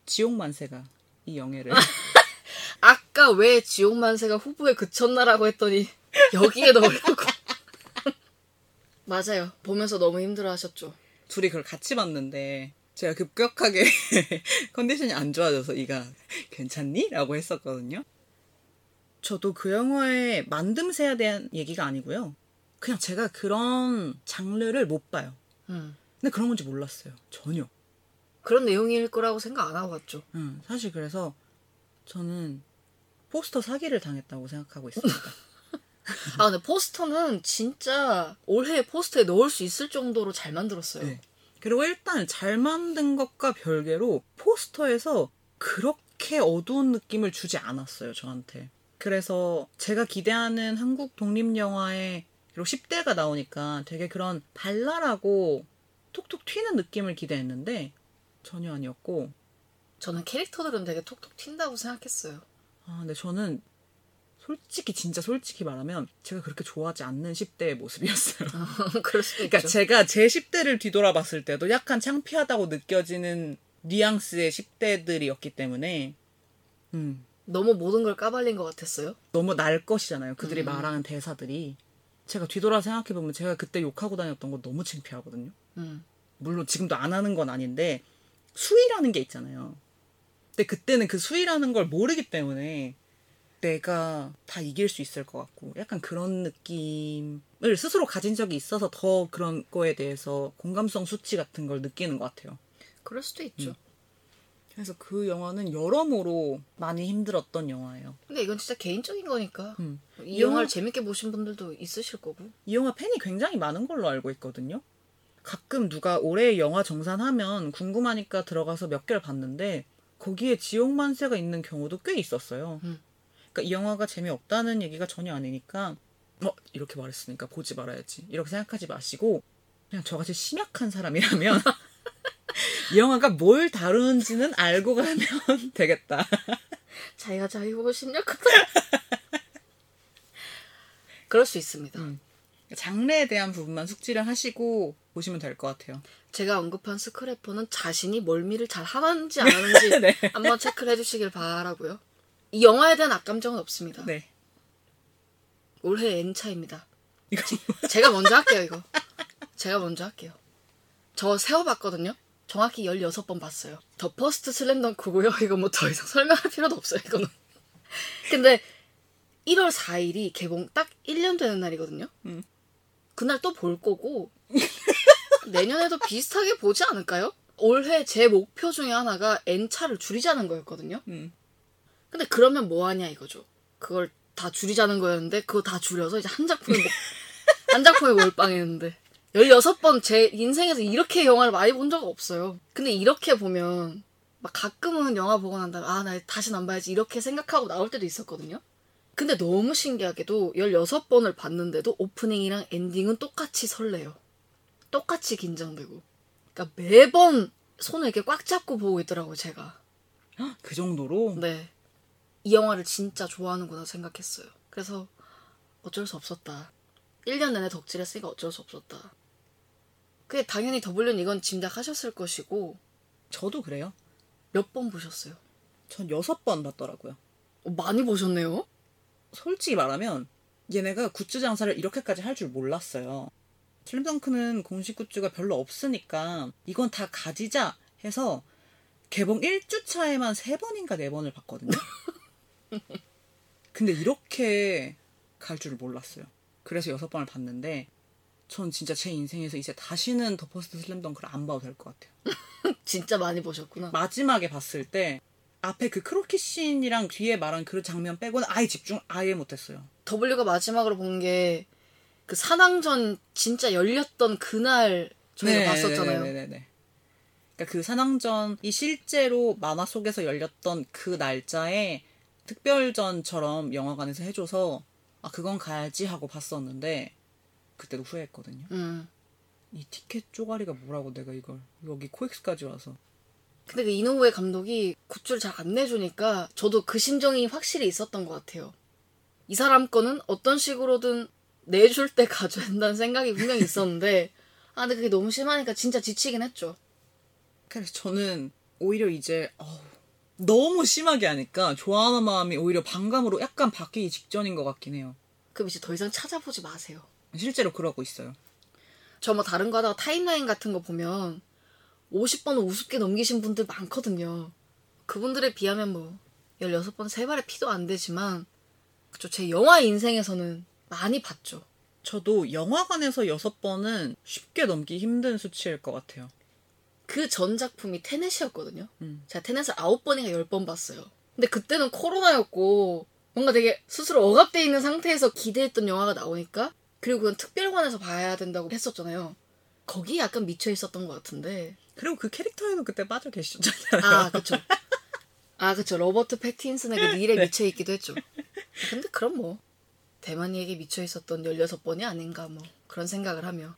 지옥 만세가 이 영예를 아까 왜 지옥만세가 후보에 그쳤나라고 했더니 여기에 넣으려고. 맞아요. 보면서 너무 힘들어 하셨죠. 둘이 그걸 같이 봤는데 제가 급격하게 컨디션이 안 좋아져서 이가 괜찮니? 라고 했었거든요. 저도 그 영화의 만듦새에 대한 얘기가 아니고요. 그냥 제가 그런 장르를 못 봐요. 음. 근데 그런 건지 몰랐어요. 전혀. 그런 내용일 거라고 생각 안 하고 갔죠. 음, 사실 그래서 저는 포스터 사기를 당했다고 생각하고 있습니다. 아, 근데 포스터는 진짜 올해 포스터에 넣을 수 있을 정도로 잘 만들었어요. 네. 그리고 일단 잘 만든 것과 별개로 포스터에서 그렇게 어두운 느낌을 주지 않았어요, 저한테. 그래서 제가 기대하는 한국 독립 영화의 그리고 10대가 나오니까 되게 그런 발랄하고 톡톡 튀는 느낌을 기대했는데 전혀 아니었고 저는 캐릭터들은 되게 톡톡 튄다고 생각했어요. 아, 근데 저는 솔직히 진짜 솔직히 말하면 제가 그렇게 좋아하지 않는 10대의 모습이었어요. 수도 그러니까 있죠. 제가 제 10대를 뒤돌아봤을 때도 약간 창피하다고 느껴지는 뉘앙스의 10대들이었기 때문에 음, 너무 모든 걸 까발린 것 같았어요. 너무 날 것이잖아요. 그들이 말하는 대사들이. 제가 뒤돌아 생각해 보면 제가 그때 욕하고 다녔던 거 너무 창피하거든요. 음. 물론 지금도 안 하는 건 아닌데 수위라는 게 있잖아요. 근데 그때는 그 수위라는 걸 모르기 때문에 내가 다 이길 수 있을 것 같고 약간 그런 느낌을 스스로 가진 적이 있어서 더 그런 거에 대해서 공감성 수치 같은 걸 느끼는 것 같아요. 그럴 수도 있죠. 그래서 그 영화는 여러모로 많이 힘들었던 영화예요. 근데 이건 진짜 개인적인 거니까 음. 이이 영화를 영화- 재밌게 보신 분들도 있으실 거고. 이 영화 팬이 굉장히 많은 걸로 알고 있거든요. 가끔 누가 올해 영화 정산하면 궁금하니까 들어가서 몇 개를 봤는데 거기에 지옥 만세가 있는 경우도 꽤 있었어요. 음. 그러니까 이 영화가 재미없다는 얘기가 전혀 아니니까 어 이렇게 말했으니까 보지 말아야지 이렇게 생각하지 마시고 그냥 저같이 심약한 사람이라면 이 영화가 뭘 다루는지는 알고 가면 되겠다. 자기가 자기 보고 심력하다. 그럴 수 있습니다. 음. 장르에 대한 부분만 숙지를 하시고 보시면 될 것 같아요. 제가 언급한 스크래퍼는 자신이 멀미를 잘 하는지 안 하는지 네. 한번 체크를 해주시길 바라고요. 이 영화에 대한 악감정은 없습니다. 네. 올해 N차입니다. 이거 제가 먼저 할게요, 이거. 제가 먼저 할게요. 저 세어봤거든요. 정확히 16번 봤어요. 더 퍼스트 슬램덩크고요. 이거 뭐 더 이상 설명할 필요도 없어요, 이거는. 근데 1월 4일이 개봉 딱 1년 되는 날이거든요. 음. 그날 또 볼 거고 내년에도 비슷하게 보지 않을까요? 올해 제 목표 중에 하나가 N차를 줄이자는 거였거든요. 음. 근데 그러면 뭐 하냐 이거죠. 그걸 다 줄이자는 거였는데 그거 다 줄여서 이제 한 작품에 못- 한 작품에 몰빵했는데 16번 제 인생에서 이렇게 영화를 많이 본 적은 없어요. 근데 이렇게 보면 막 가끔은 영화 보고 난 다음에 아, 나 다시는 안 봐야지 이렇게 생각하고 나올 때도 있었거든요. 근데 너무 신기하게도 16번을 봤는데도 오프닝이랑 엔딩은 똑같이 설레요. 똑같이 긴장되고. 그러니까 매번 손을 이렇게 꽉 잡고 보고 있더라고요, 제가. 그 정도로 네. 이 영화를 진짜 좋아하는구나 생각했어요. 그래서 어쩔 수 없었다. 1년 내내 덕질했으니까 어쩔 수 없었다. 그게 당연히 더블유는 이건 짐작하셨을 것이고 저도 그래요. 몇 번 보셨어요? 전 여섯 번 봤더라고요. 어, 많이 보셨네요? 솔직히 말하면 얘네가 굿즈 장사를 이렇게까지 할 줄 몰랐어요. 슬램덩크는 공식 굿즈가 별로 없으니까 이건 다 가지자 해서 개봉 1주 차에만 3번인가 4번을 봤거든요. 근데 이렇게 갈 줄을 몰랐어요. 그래서 6번을 봤는데 전 진짜 제 인생에서 이제 다시는 더 퍼스트 슬램덩크를 안 봐도 될 것 같아요. 진짜 많이 보셨구나. 마지막에 봤을 때 앞에 그 크로키 씬이랑 뒤에 말한 그 장면 빼고는 아예 집중 아예 못했어요. W가 마지막으로 본 게 그 산왕전 진짜 열렸던 그날 저희가 봤었잖아요. 네네 네. 그러니까 그 산왕전이 실제로 만화 속에서 열렸던 그 날짜에 특별전처럼 영화관에서 해줘서 아 그건 가야지 하고 봤었는데 그때도 후회했거든요. 음. 이 티켓 쪼가리가 뭐라고 내가 이걸 여기 코엑스까지 와서 근데 그 이노우에 감독이 굿즈를 잘 안 내주니까 저도 그 심정이 확실히 있었던 것 같아요. 이 사람 거는 어떤 식으로든 내줄 때 가져야 된다는 생각이 분명히 있었는데 아 근데 그게 너무 심하니까 진짜 지치긴 했죠. 그래서 저는 오히려 이제 어우, 너무 심하게 하니까 좋아하는 마음이 오히려 반감으로 약간 바뀌기 직전인 것 같긴 해요. 그럼 이제 더 이상 찾아보지 마세요. 실제로 그러고 있어요. 저 뭐 다른 거 하다가 타임라인 같은 거 보면 50번 우습게 넘기신 분들 많거든요. 그분들에 비하면 뭐 16번 세 발의 피도 안 되지만 그쵸 제 영화 인생에서는 많이 봤죠. 저도 영화관에서 여섯 번은 쉽게 넘기 힘든 수치일 것 같아요. 그 전 작품이 테넷이었거든요. 음. 제가 테넷을 아홉 번인가 열 번 봤어요. 근데 그때는 코로나였고 뭔가 되게 스스로 억압돼 있는 상태에서 기대했던 영화가 나오니까 그리고 그건 특별관에서 봐야 된다고 했었잖아요. 거기 약간 미쳐 있었던 것 같은데 그리고 그 캐릭터에도 그때 빠져 계셨잖아요. 아 그쵸 아 그쵸 로버트 패틴슨의 그 일에 미쳐 있기도 했죠. 근데 그럼 뭐 대만이에게 미쳐 있었던 16번이 아닌가 뭐 그런 생각을 하며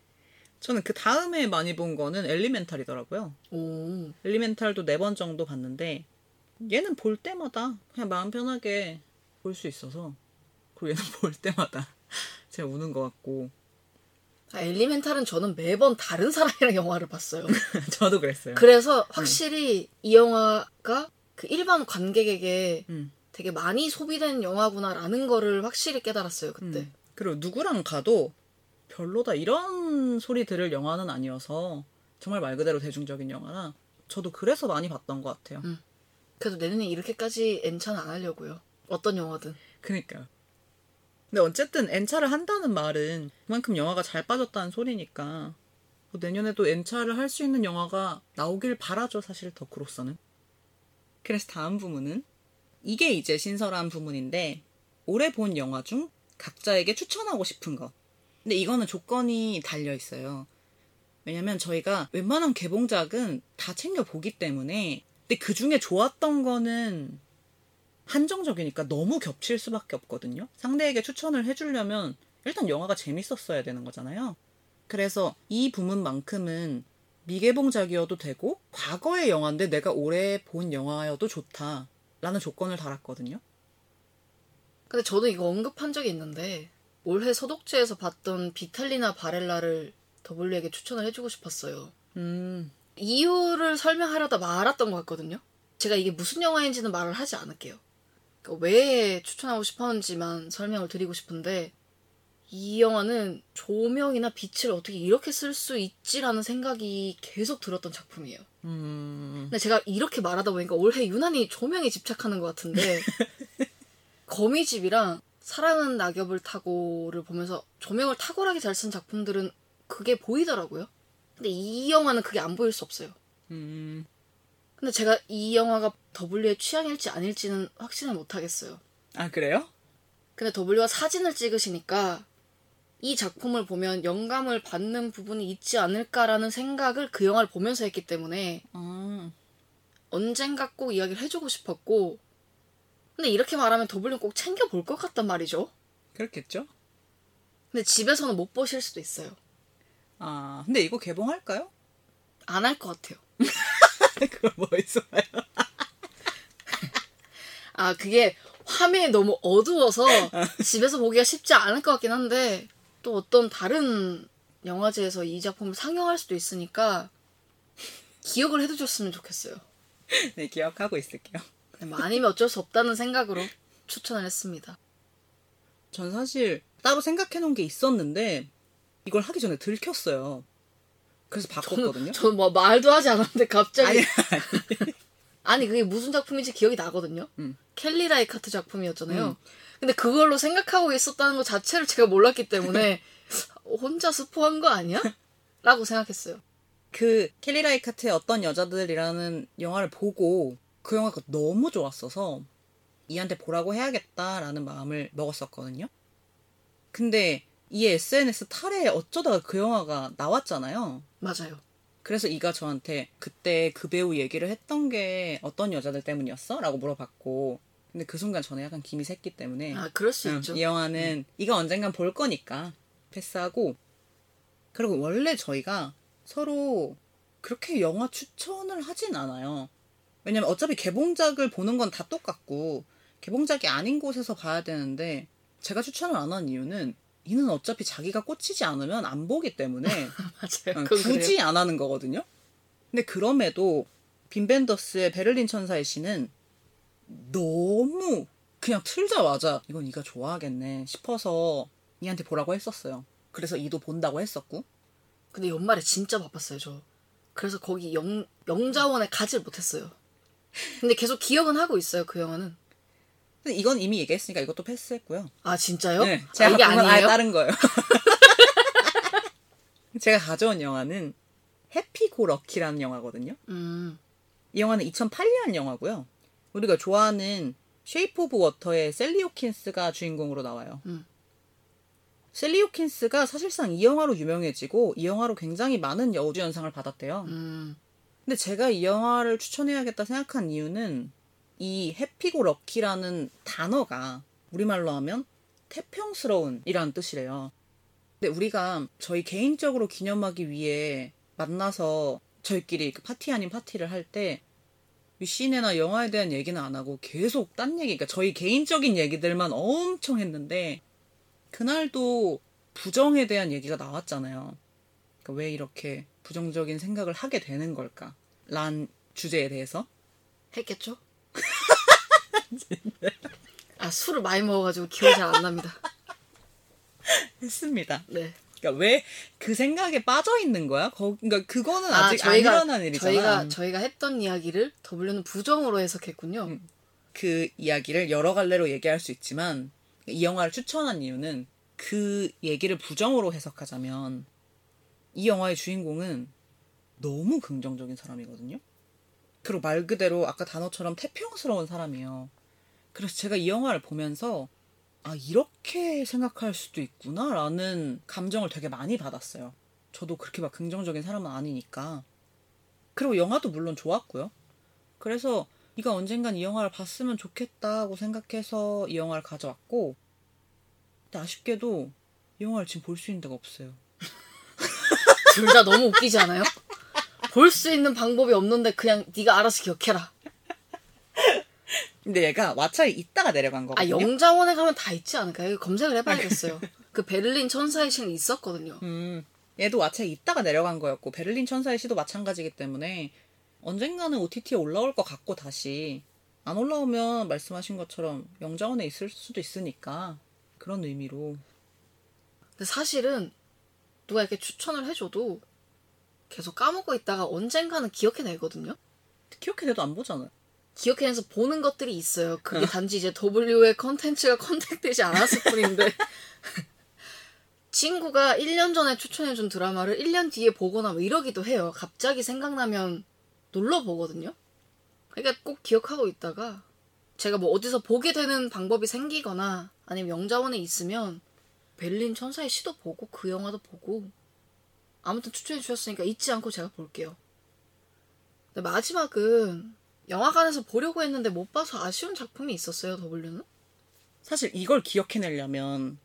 저는 그 다음에 많이 본 거는 엘리멘탈이더라고요. 오 엘리멘탈도 네 번 정도 봤는데 얘는 볼 때마다 그냥 마음 편하게 볼 수 있어서 그리고 얘는 볼 때마다 제가 우는 것 같고 아, 엘리멘탈은 저는 매번 다른 사람이랑 영화를 봤어요. 저도 그랬어요. 그래서 확실히 이 영화가 그 일반 관객에게 음. 되게 많이 소비된 영화구나라는 거를 확실히 깨달았어요 그때. 음. 그리고 누구랑 가도 별로다 이런 소리 들을 영화는 아니어서 정말 말 그대로 대중적인 영화라 저도 그래서 많이 봤던 것 같아요. 그래도 내년에 이렇게까지 엔찬 안 하려고요. 어떤 영화든. 그니까요. 근데 어쨌든 N차를 한다는 말은 그만큼 영화가 잘 빠졌다는 소리니까 뭐 내년에도 N차를 할 수 있는 영화가 나오길 바라죠, 사실 덕후로서는. 그래서 다음 부문은 이게 이제 신설한 부문인데 올해 본 영화 중 각자에게 추천하고 싶은 것. 근데 이거는 조건이 달려 있어요. 왜냐면 저희가 웬만한 개봉작은 다 챙겨 보기 때문에 근데 그 중에 좋았던 거는 한정적이니까 너무 겹칠 수밖에 없거든요. 상대에게 추천을 해주려면 일단 영화가 재밌었어야 되는 거잖아요. 그래서 이 부문만큼은 미개봉작이어도 되고 과거의 영화인데 내가 올해 본 영화여도 좋다라는 조건을 달았거든요. 근데 저도 이거 언급한 적이 있는데 올해 소독제에서 봤던 비탈리나 바렐라를 W에게 추천을 해주고 싶었어요. 음, 이유를 설명하려다 말았던 것 같거든요. 제가 이게 무슨 영화인지는 말을 하지 않을게요. 그러니까 왜 추천하고 싶었는지만 설명을 드리고 싶은데 이 영화는 조명이나 빛을 어떻게 이렇게 쓸 수 있지라는 생각이 계속 들었던 작품이에요. 음, 근데 제가 이렇게 말하다 보니까 올해 유난히 조명에 집착하는 것 같은데 거미집이랑 사랑은 낙엽을 타고를 보면서 조명을 탁월하게 잘 쓴 작품들은 그게 보이더라고요. 근데 이 영화는 그게 안 보일 수 없어요. 음, 근데 제가 이 영화가 W의 취향일지 아닐지는 확신을 못 하겠어요. 아 그래요? 근데 W가 사진을 찍으시니까 이 작품을 보면 영감을 받는 부분이 있지 않을까라는 생각을 그 영화를 보면서 했기 때문에 아, 언젠가 꼭 이야기를 해주고 싶었고 근데 이렇게 말하면 W는 꼭 챙겨볼 것 같단 말이죠. 그렇겠죠? 근데 집에서는 못 보실 수도 있어요. 아, 근데 이거 개봉할까요? 안 할 것 같아요. 그거 뭐 있어요? 아 그게 화면이 너무 어두워서 집에서 보기가 쉽지 않을 것 같긴 한데 또 어떤 다른 영화제에서 이 작품을 상영할 수도 있으니까 기억을 해두셨으면 좋겠어요. 네, 기억하고 있을게요. 뭐 아니면 어쩔 수 없다는 생각으로 추천을 했습니다. 전 사실 따로 생각해 놓은 게 있었는데 이걸 하기 전에 들켰어요. 그래서 바꿨거든요. 저는 뭐 말도 하지 않았는데 갑자기 아니, 아니 그게 무슨 작품인지 기억이 나거든요. 음. 켈리 라이카트 작품이었잖아요. 음. 근데 그걸로 생각하고 있었다는 것 자체를 제가 몰랐기 때문에 혼자 스포한 거 아니야? 라고 생각했어요. 그 켈리 라이카트의 어떤 여자들이라는 영화를 보고 그 영화가 너무 좋았어서 이한테 보라고 해야겠다라는 마음을 먹었었거든요. 근데 이 SNS 탈에 어쩌다가 그 영화가 나왔잖아요. 맞아요. 그래서 이가 저한테 그때 그 배우 얘기를 했던 게 어떤 여자들 때문이었어? 라고 물어봤고 근데 그 순간 저는 약간 김이 샜기 때문에 아 그럴 수 음, 있죠. 이 영화는 이거 언젠간 볼 거니까 패스하고 그리고 원래 저희가 서로 그렇게 영화 추천을 하진 않아요. 왜냐면 어차피 개봉작을 보는 건 다 똑같고 개봉작이 아닌 곳에서 봐야 되는데 제가 추천을 안 한 이유는 이는 어차피 자기가 꽂히지 않으면 안 보기 때문에 맞아요. 어, 굳이 그래요. 안 하는 거거든요. 근데 그럼에도 빈벤더스의 베를린 천사의 시는 너무 그냥 틀자마자 이건 이가 좋아하겠네 싶어서 이한테 보라고 했었어요. 그래서 이도 본다고 했었고 근데 연말에 진짜 바빴어요 저. 그래서 거기 영 영자원에 가질 못했어요. 근데 계속 기억은 하고 있어요 그 영화는. 근데 이건 이미 얘기했으니까 이것도 패스했고요. 아 진짜요? 네, 아, 제가 이게 건 아예 아니에요? 다른 거예요. 제가 가져온 영화는 해피 고 럭키라는 영화거든요. 음. 이 영화는 2008년 영화고요. 우리가 좋아하는 쉐이프 오브 워터의 샐리 호킨스가 주인공으로 나와요. 음. 샐리 호킨스가 사실상 이 영화로 유명해지고 이 영화로 굉장히 많은 여우주연상을 받았대요. 음. 근데 제가 이 영화를 추천해야겠다 생각한 이유는 이 happy-go-lucky라는 단어가 우리말로 하면 태평스러운 이라는 뜻이래요. 근데 우리가 저희 개인적으로 기념하기 위해 만나서 저희끼리 그 파티 아닌 파티를 할 때 윗시네나 영화에 대한 얘기는 안 하고 계속 딴 얘기, 그러니까 저희 개인적인 얘기들만 엄청 했는데 그날도 부정에 대한 얘기가 나왔잖아요. 그러니까 왜 이렇게 부정적인 생각을 하게 되는 걸까? 란 주제에 대해서. 했겠죠? 아 술을 많이 먹어가지고 기억이 잘 안 납니다. 했습니다. 네. 그러니까 왜 그 생각에 빠져 있는 거야? 거, 그러니까 그거는 아 아직 저희가 안 일어난 일이잖아. 저희가 저희가 했던 이야기를 W는 부정으로 해석했군요. 음. 그 이야기를 여러 갈래로 얘기할 수 있지만 이 영화를 추천한 이유는 그 얘기를 부정으로 해석하자면 이 영화의 주인공은 너무 긍정적인 사람이거든요. 그리고 말 그대로 아까 단어처럼 태평스러운 사람이에요. 그래서 제가 이 영화를 보면서 아, 이렇게 생각할 수도 있구나 라는 감정을 되게 많이 받았어요. 저도 그렇게 막 긍정적인 사람은 아니니까. 그리고 영화도 물론 좋았고요. 그래서 이가 언젠간 이 영화를 봤으면 좋겠다고 생각해서 이 영화를 가져왔고, 근데 아쉽게도 이 영화를 지금 볼 수 있는 데가 없어요. 둘 다 너무 웃기지 않아요? 볼 수 있는 방법이 없는데 그냥 네가 알아서 기억해라. 근데 얘가 왓챠에 있다가 내려간 아 거거든요. 영자원에 가면 다 있지 않을까요? 검색을 해봐야겠어요. 그 베를린 천사의 시는 있었거든요. 음, 얘도 왓챠에 있다가 내려간 거였고 베를린 천사의 시도 마찬가지이기 때문에 언젠가는 OTT에 올라올 것 같고 다시 안 올라오면 말씀하신 것처럼 영자원에 있을 수도 있으니까 그런 의미로 근데 사실은 누가 이렇게 추천을 해줘도 계속 까먹고 있다가 언젠가는 기억해내거든요. 기억해내도 안 보잖아요. 기억해내서 보는 것들이 있어요. 그게 단지 이제 W의 컨텐츠가 contact되지 않았을 뿐인데 친구가 1년 전에 추천해준 드라마를 1년 뒤에 보거나 뭐 이러기도 해요. 갑자기 생각나면 놀러 보거든요. 그러니까 꼭 기억하고 있다가 제가 뭐 어디서 보게 되는 방법이 생기거나 아니면 영자원에 있으면 베를린 천사의 시도 보고 그 영화도 보고 아무튼 추천해 주셨으니까 잊지 않고 제가 볼게요. 근데 마지막은 영화관에서 보려고 했는데 못 봐서 아쉬운 작품이 있었어요, W는? 사실 이걸 기억해내려면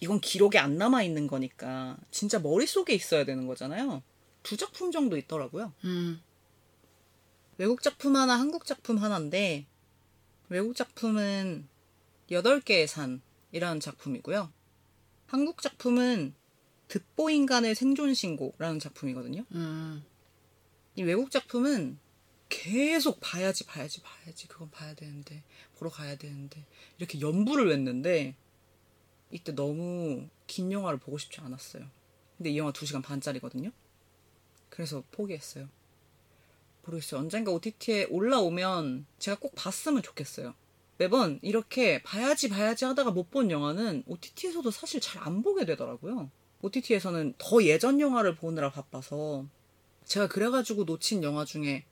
이건 기록에 안 남아 있는 거니까 진짜 머릿속에 있어야 되는 거잖아요. 두 작품 정도 있더라고요. 음. 외국 작품 하나, 한국 작품 하나인데 외국 작품은 8개의 산이라는 작품이고요. 한국 작품은 듣보인간의 생존신고라는 작품이거든요. 음. 이 외국 작품은 계속 봐야지 봐야지 봐야지 그건 봐야 되는데 보러 가야 되는데 이렇게 연부를 냈는데 이때 너무 긴 영화를 보고 싶지 않았어요. 근데 이 영화 2시간 반짜리거든요. 그래서 포기했어요. 모르겠어요. 언젠가 OTT에 올라오면 제가 꼭 봤으면 좋겠어요. 매번 이렇게 봐야지 봐야지 하다가 못 본 영화는 OTT에서도 사실 잘 안 보게 되더라고요. OTT에서는 더 예전 영화를 보느라 바빠서 제가 그래가지고 놓친 영화 중에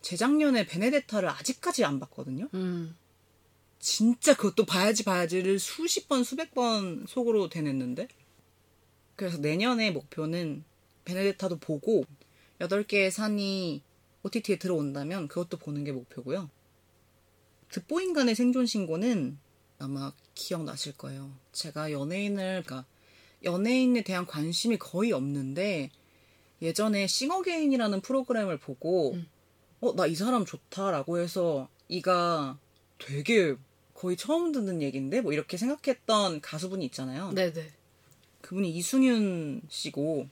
재작년에 베네데타를 아직까지 안 봤거든요. 음. 진짜 그것도 봐야지 봐야지를 수십 번 수백 번 속으로 되냈는데 그래서 내년의 목표는 베네데타도 보고 8개의 산이 OTT에 들어온다면 그것도 보는 게 목표고요. 듣보인간의 생존 신고는 아마 기억나실 거예요. 제가 연예인을 그러니까 연예인에 대한 관심이 거의 없는데 예전에 싱어게인이라는 프로그램을 보고 음. 어나 이 사람 좋다라고 해서 이가 되게 거의 처음 듣는 얘기인데 뭐 이렇게 생각했던 가수분이 있잖아요. 네네. 그분이 이승윤 씨고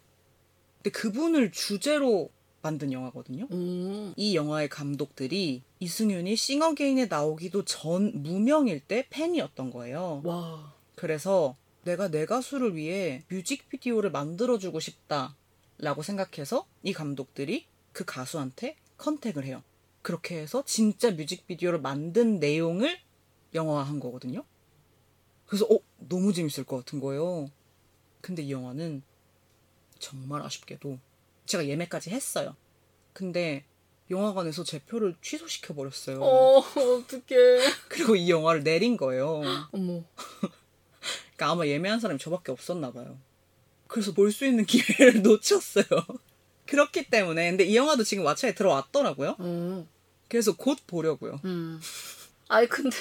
근데 그분을 주제로 만든 영화거든요. 음. 이 영화의 감독들이 이승윤이 싱어게인에 나오기도 전 무명일 때 팬이었던 거예요. 와. 그래서 내가 내 가수를 위해 뮤직비디오를 만들어주고 싶다라고 생각해서 이 감독들이 그 가수한테 컨택을 해요. 그렇게 해서 진짜 뮤직비디오를 만든 내용을 영화화한 거거든요. 그래서 어 너무 재밌을 것 같은 거예요. 근데 이 영화는 정말 아쉽게도 제가 예매까지 했어요. 근데 영화관에서 제 표를 취소시켜 버렸어요. 어, 어떡해. 그리고 이 영화를 내린 거예요. 어머. 그러니까 아마 예매한 사람이 저밖에 없었나 봐요. 그래서 볼 수 있는 기회를 놓쳤어요. 그렇기 때문에 근데 이 영화도 지금 왓챠에 들어왔더라고요. 어. 그래서 곧 보려고요. 음. 아니, 근데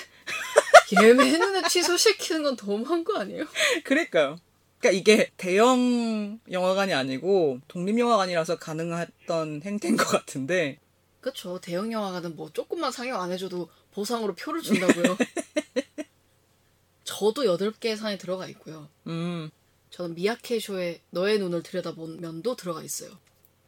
예매했는데 취소시키는 건 너무한 거 아니에요? 그러니까요. 그러니까 이게 대형 영화관이 아니고 독립 영화관이라서 가능했던 행태인 것 같은데 그쵸. 대형 영화관은 뭐 조금만 상영 안 해줘도 보상으로 표를 준다고요. 저도 8개의 산에 들어가 있고요. 음 저는 미야케쇼의 너의 눈을 들여다보면도 들어가 있어요.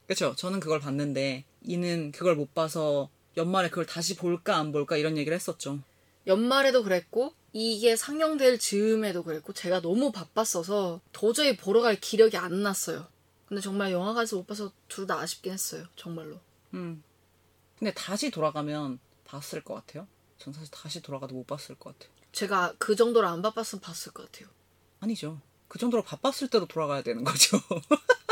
그렇죠. 저는 그걸 봤는데 이는 그걸 못 봐서 연말에 그걸 다시 볼까 안 볼까 이런 얘기를 했었죠. 연말에도 그랬고 이게 상영될 즈음에도 그랬고 제가 너무 바빴어서 도저히 보러 갈 기력이 안 났어요. 근데 정말 영화관에서 못 봐서 둘 다 아쉽긴 했어요. 정말로. 음. 근데 다시 돌아가면 봤을 것 같아요. 전 사실 다시 돌아가도 못 봤을 것 같아요. 제가 그 정도로 안 바빴으면 봤을 것 같아요. 아니죠. 그 정도로 바빴을 때로 돌아가야 되는 거죠.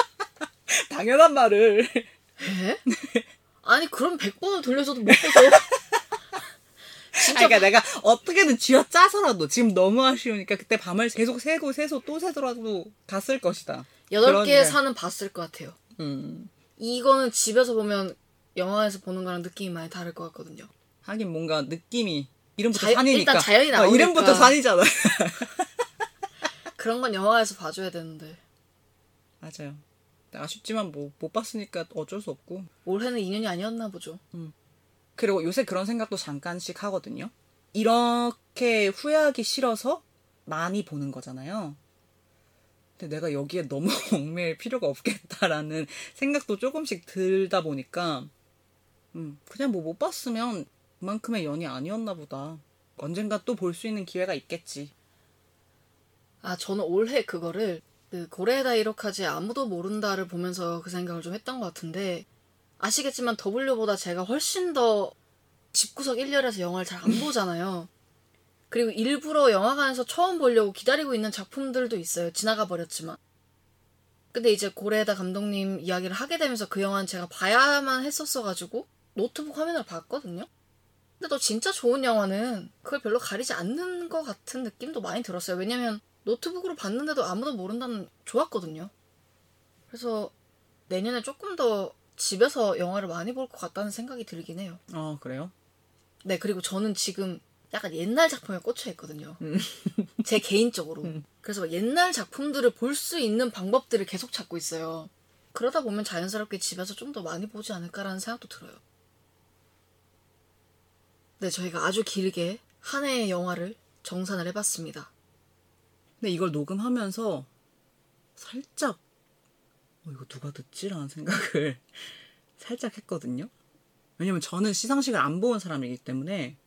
당연한 말을. 에? 아니 그럼 100번을 돌려서도 못 보죠. 진짜 그러니까 내가 어떻게든 쥐어 짜서라도 지금 너무 아쉬우니까 그때 밤을 계속 새고 새서 또 새더라도 갔을 것이다. 8개 그런데- 사는 봤을 것 같아요. 음. 이거는 집에서 보면 영화에서 보는 거랑 느낌이 많이 다를 것 같거든요. 하긴 뭔가 느낌이 이름부터 자- 산이니까. 일단 자연이 어, 나오니까. 이름부터 산이잖아. 그런 건 영화에서 봐줘야 되는데 맞아요. 아쉽지만 뭐 못 봤으니까 어쩔 수 없고. 올해는 인연이 아니었나 보죠. 그리고 요새 그런 생각도 잠깐씩 하거든요. 이렇게 후회하기 싫어서 많이 보는 거잖아요. 근데 내가 여기에 너무 얽매일 필요가 없겠다라는 생각도 조금씩 들다 보니까, 음, 그냥 뭐 못 봤으면 그만큼의 연이 아니었나 보다. 언젠가 또 볼 수 있는 기회가 있겠지. 아 저는 올해 그거를 그 고레에다 이로카지 아무도 모른다를 보면서 그 생각을 좀 했던 것 같은데 아시겠지만 W보다 제가 훨씬 더 집구석 1열에서 영화를 잘 안 보잖아요. 그리고 일부러 영화관에서 처음 보려고 기다리고 있는 작품들도 있어요. 지나가 버렸지만. 근데 이제 고레에다 감독님 이야기를 하게 되면서 그 영화는 제가 봐야만 했었어가지고 노트북 화면을 봤거든요. 근데 또 진짜 좋은 영화는 그걸 별로 가리지 않는 것 같은 느낌도 많이 들었어요. 왜냐면 노트북으로 봤는데도 아무도 모른다는 좋았거든요. 그래서 내년에 조금 더 집에서 영화를 많이 볼 것 같다는 생각이 들긴 해요. 어, 그래요? 네, 그리고 저는 지금 약간 옛날 작품에 꽂혀 있거든요. 제 개인적으로. 그래서 옛날 작품들을 볼 수 있는 방법들을 계속 찾고 있어요. 그러다 보면 자연스럽게 집에서 좀 더 많이 보지 않을까라는 생각도 들어요. 네, 저희가 아주 길게 한 해의 영화를 정산을 해봤습니다. 근데 이걸 녹음하면서 살짝 어, 이거 누가 듣지라는 생각을 살짝 했거든요. 왜냐면 저는 시상식을 안 본 사람이기 때문에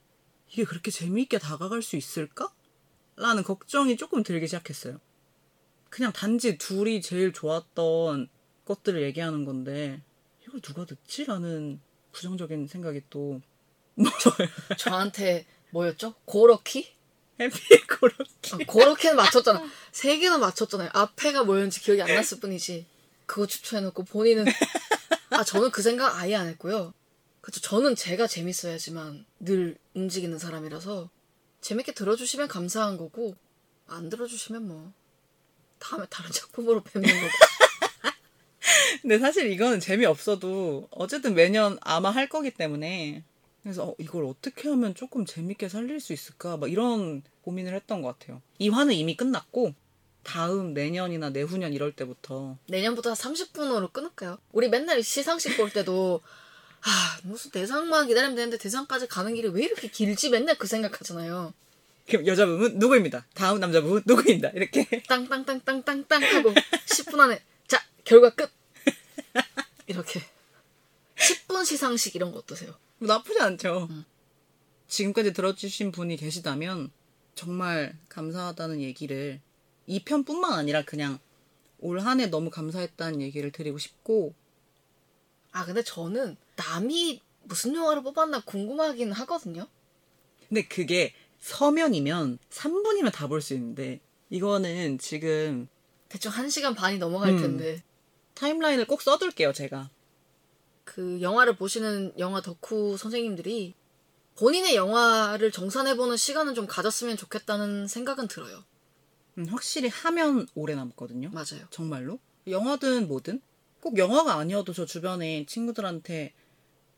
이게 그렇게 재미있게 다가갈 수 있을까? 라는 걱정이 조금 들기 시작했어요. 그냥 단지 둘이 제일 좋았던 것들을 얘기하는 건데 이걸 누가 듣지? 라는 부정적인 생각이 또 저한테 뭐였죠? 고러키? 해피 코로키 어, 고러키는 맞췄잖아. 세 개는 맞췄잖아요. 앞에가 뭐였는지 기억이 안 났을 뿐이지. 그거 추천해놓고 본인은 아 저는 그 생각 아예 안 했고요. 그쵸 저는 제가 재밌어야지만 늘 움직이는 사람이라서 재밌게 들어주시면 감사한 거고 안 들어주시면 뭐 다음에 다른 작품으로 뵙는 거고. 근데 사실 이거는 재미없어도 어쨌든 매년 아마 할 거기 때문에 그래서 어, 이걸 어떻게 하면 조금 재밌게 살릴 수 있을까 막 이런 고민을 했던 것 같아요. 이 화는 이미 끝났고 다음 내년이나 내후년 이럴 때부터 내년부터 30분으로 끊을까요? 우리 맨날 시상식 볼 때도 아 무슨 대상만 기다리면 되는데 대상까지 가는 길이 왜 이렇게 길지 맨날 그 생각하잖아요. 그럼 여자분은 누구입니다. 다음 남자분 누구입니다. 이렇게 땅땅땅땅땅땅 하고 10분 안에 자 결과 끝 이렇게 10분 시상식 이런 거 어떠세요? 뭐 나쁘지 않죠. 지금까지 들어주신 분이 계시다면 정말 감사하다는 얘기를 이 편뿐만 아니라 그냥 올 한 해 너무 감사했다는 얘기를 드리고 싶고 아 근데 저는 남이 무슨 영화를 뽑았나 궁금하긴 하거든요. 근데 그게 서면이면 3분이면 다 볼 수 있는데 이거는 지금 대충 1시간 반이 넘어갈 음. 텐데 타임라인을 꼭 써둘게요 제가 그 영화를 보시는 영화 덕후 선생님들이 본인의 영화를 정산해보는 시간은 좀 가졌으면 좋겠다는 생각은 들어요. 음, 확실히 하면 오래 남거든요 맞아요. 정말로 영화든 뭐든 꼭 영화가 아니어도 저 주변에 친구들한테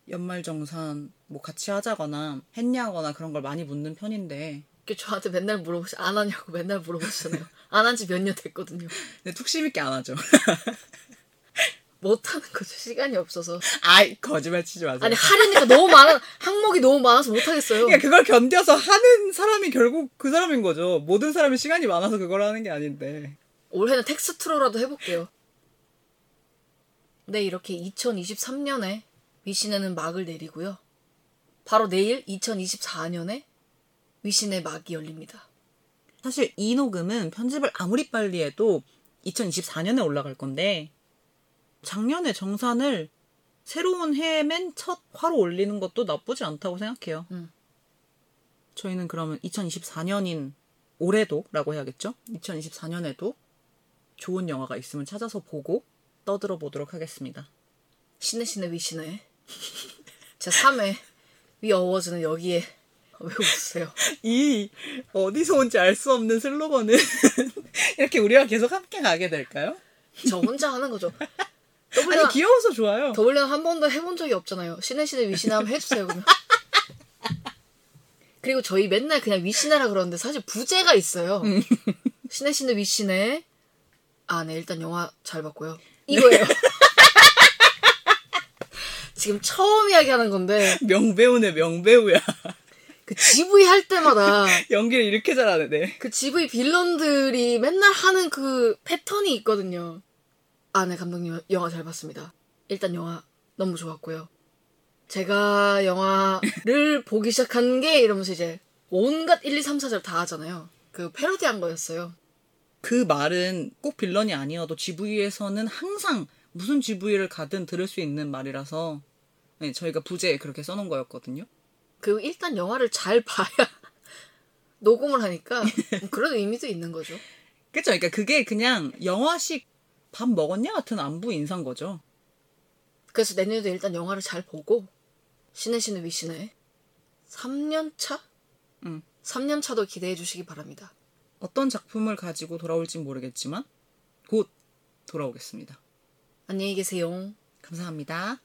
연말정산 뭐 같이 하자거나 했냐거나 그런 걸 많이 묻는 편인데 저한테 맨날 물어보시 안 하냐고 맨날 물어보시잖아요. 안 한 지 몇 년 됐거든요. 근데 툭심 있게 안 하죠 못하는 거죠. 시간이 없어서. 아이 거짓말 치지 마세요 아니 하려니까 너무 많아 항목이 너무 많아서 못하겠어요. 그러니까 그걸 견뎌서 하는 사람이 결국 그 사람인 거죠 모든 사람이 시간이 많아서 그걸 하는 게 아닌데 올해는 텍스트로라도 해볼게요. 네 이렇게 2023년에 위신에는 막을 내리고요. 바로 내일 2024년에 위신의 막이 열립니다. 사실 이 녹음은 편집을 아무리 빨리 해도 2024년에 올라갈 건데 작년에 정산을 새로운 해에 맨 첫 화로 올리는 것도 나쁘지 않다고 생각해요. 저희는 그러면 2024년인 올해도라고 해야겠죠? 2024년에도 좋은 영화가 있으면 찾아서 보고 떠들어 보도록 하겠습니다. 신의 신의 위신의 제 3회 위 어워즈는 여기에 왜 웃으세요? 이 어디서 온지 알 수 없는 슬로건은 이렇게 우리가 계속 함께 가게 될까요? 저 혼자 하는 거죠. 아니 귀여워서 좋아요. 더블유는 한 번도 해본 적이 없잖아요. 신의 위신의 한번 해주세요 그러면. 그리고 저희 맨날 그냥 위신해라 그러는데 사실 부제가 있어요. 신의 신의 위신의 아, 네 일단 영화 잘 봤고요. 이거예요. 지금 처음 이야기하는 건데 명배우네 명배우야. 그 GV 할 때마다 연기를 이렇게 잘하네. 네. 그 GV 빌런들이 맨날 하는 그 패턴이 있거든요. 아, 네, 감독님, 영화 잘 봤습니다. 일단 영화 너무 좋았고요. 제가 영화를 보기 시작한 게 이러면서 이제 온갖 1, 2, 3, 4절 다 하잖아요. 그 패러디 한 거였어요. 그 말은 꼭 빌런이 아니어도 GV에서는 항상 무슨 GV를 가든 들을 수 있는 말이라서 네, 저희가 부제에 그렇게 써놓은 거였거든요. 그리고 일단 영화를 잘 봐야 녹음을 하니까 그런 의미도 있는 거죠. 그쵸? 그러니까 그게 그냥 영화식 밥 먹었냐 같은 안부 인사인 거죠. 그래서 내년에도 일단 영화를 잘 보고 신의 신의 위신의 3년 차? 응. 3년 차도 기대해 주시기 바랍니다. 어떤 작품을 가지고 돌아올진 모르겠지만 곧 돌아오겠습니다. 안녕히 계세요. 감사합니다.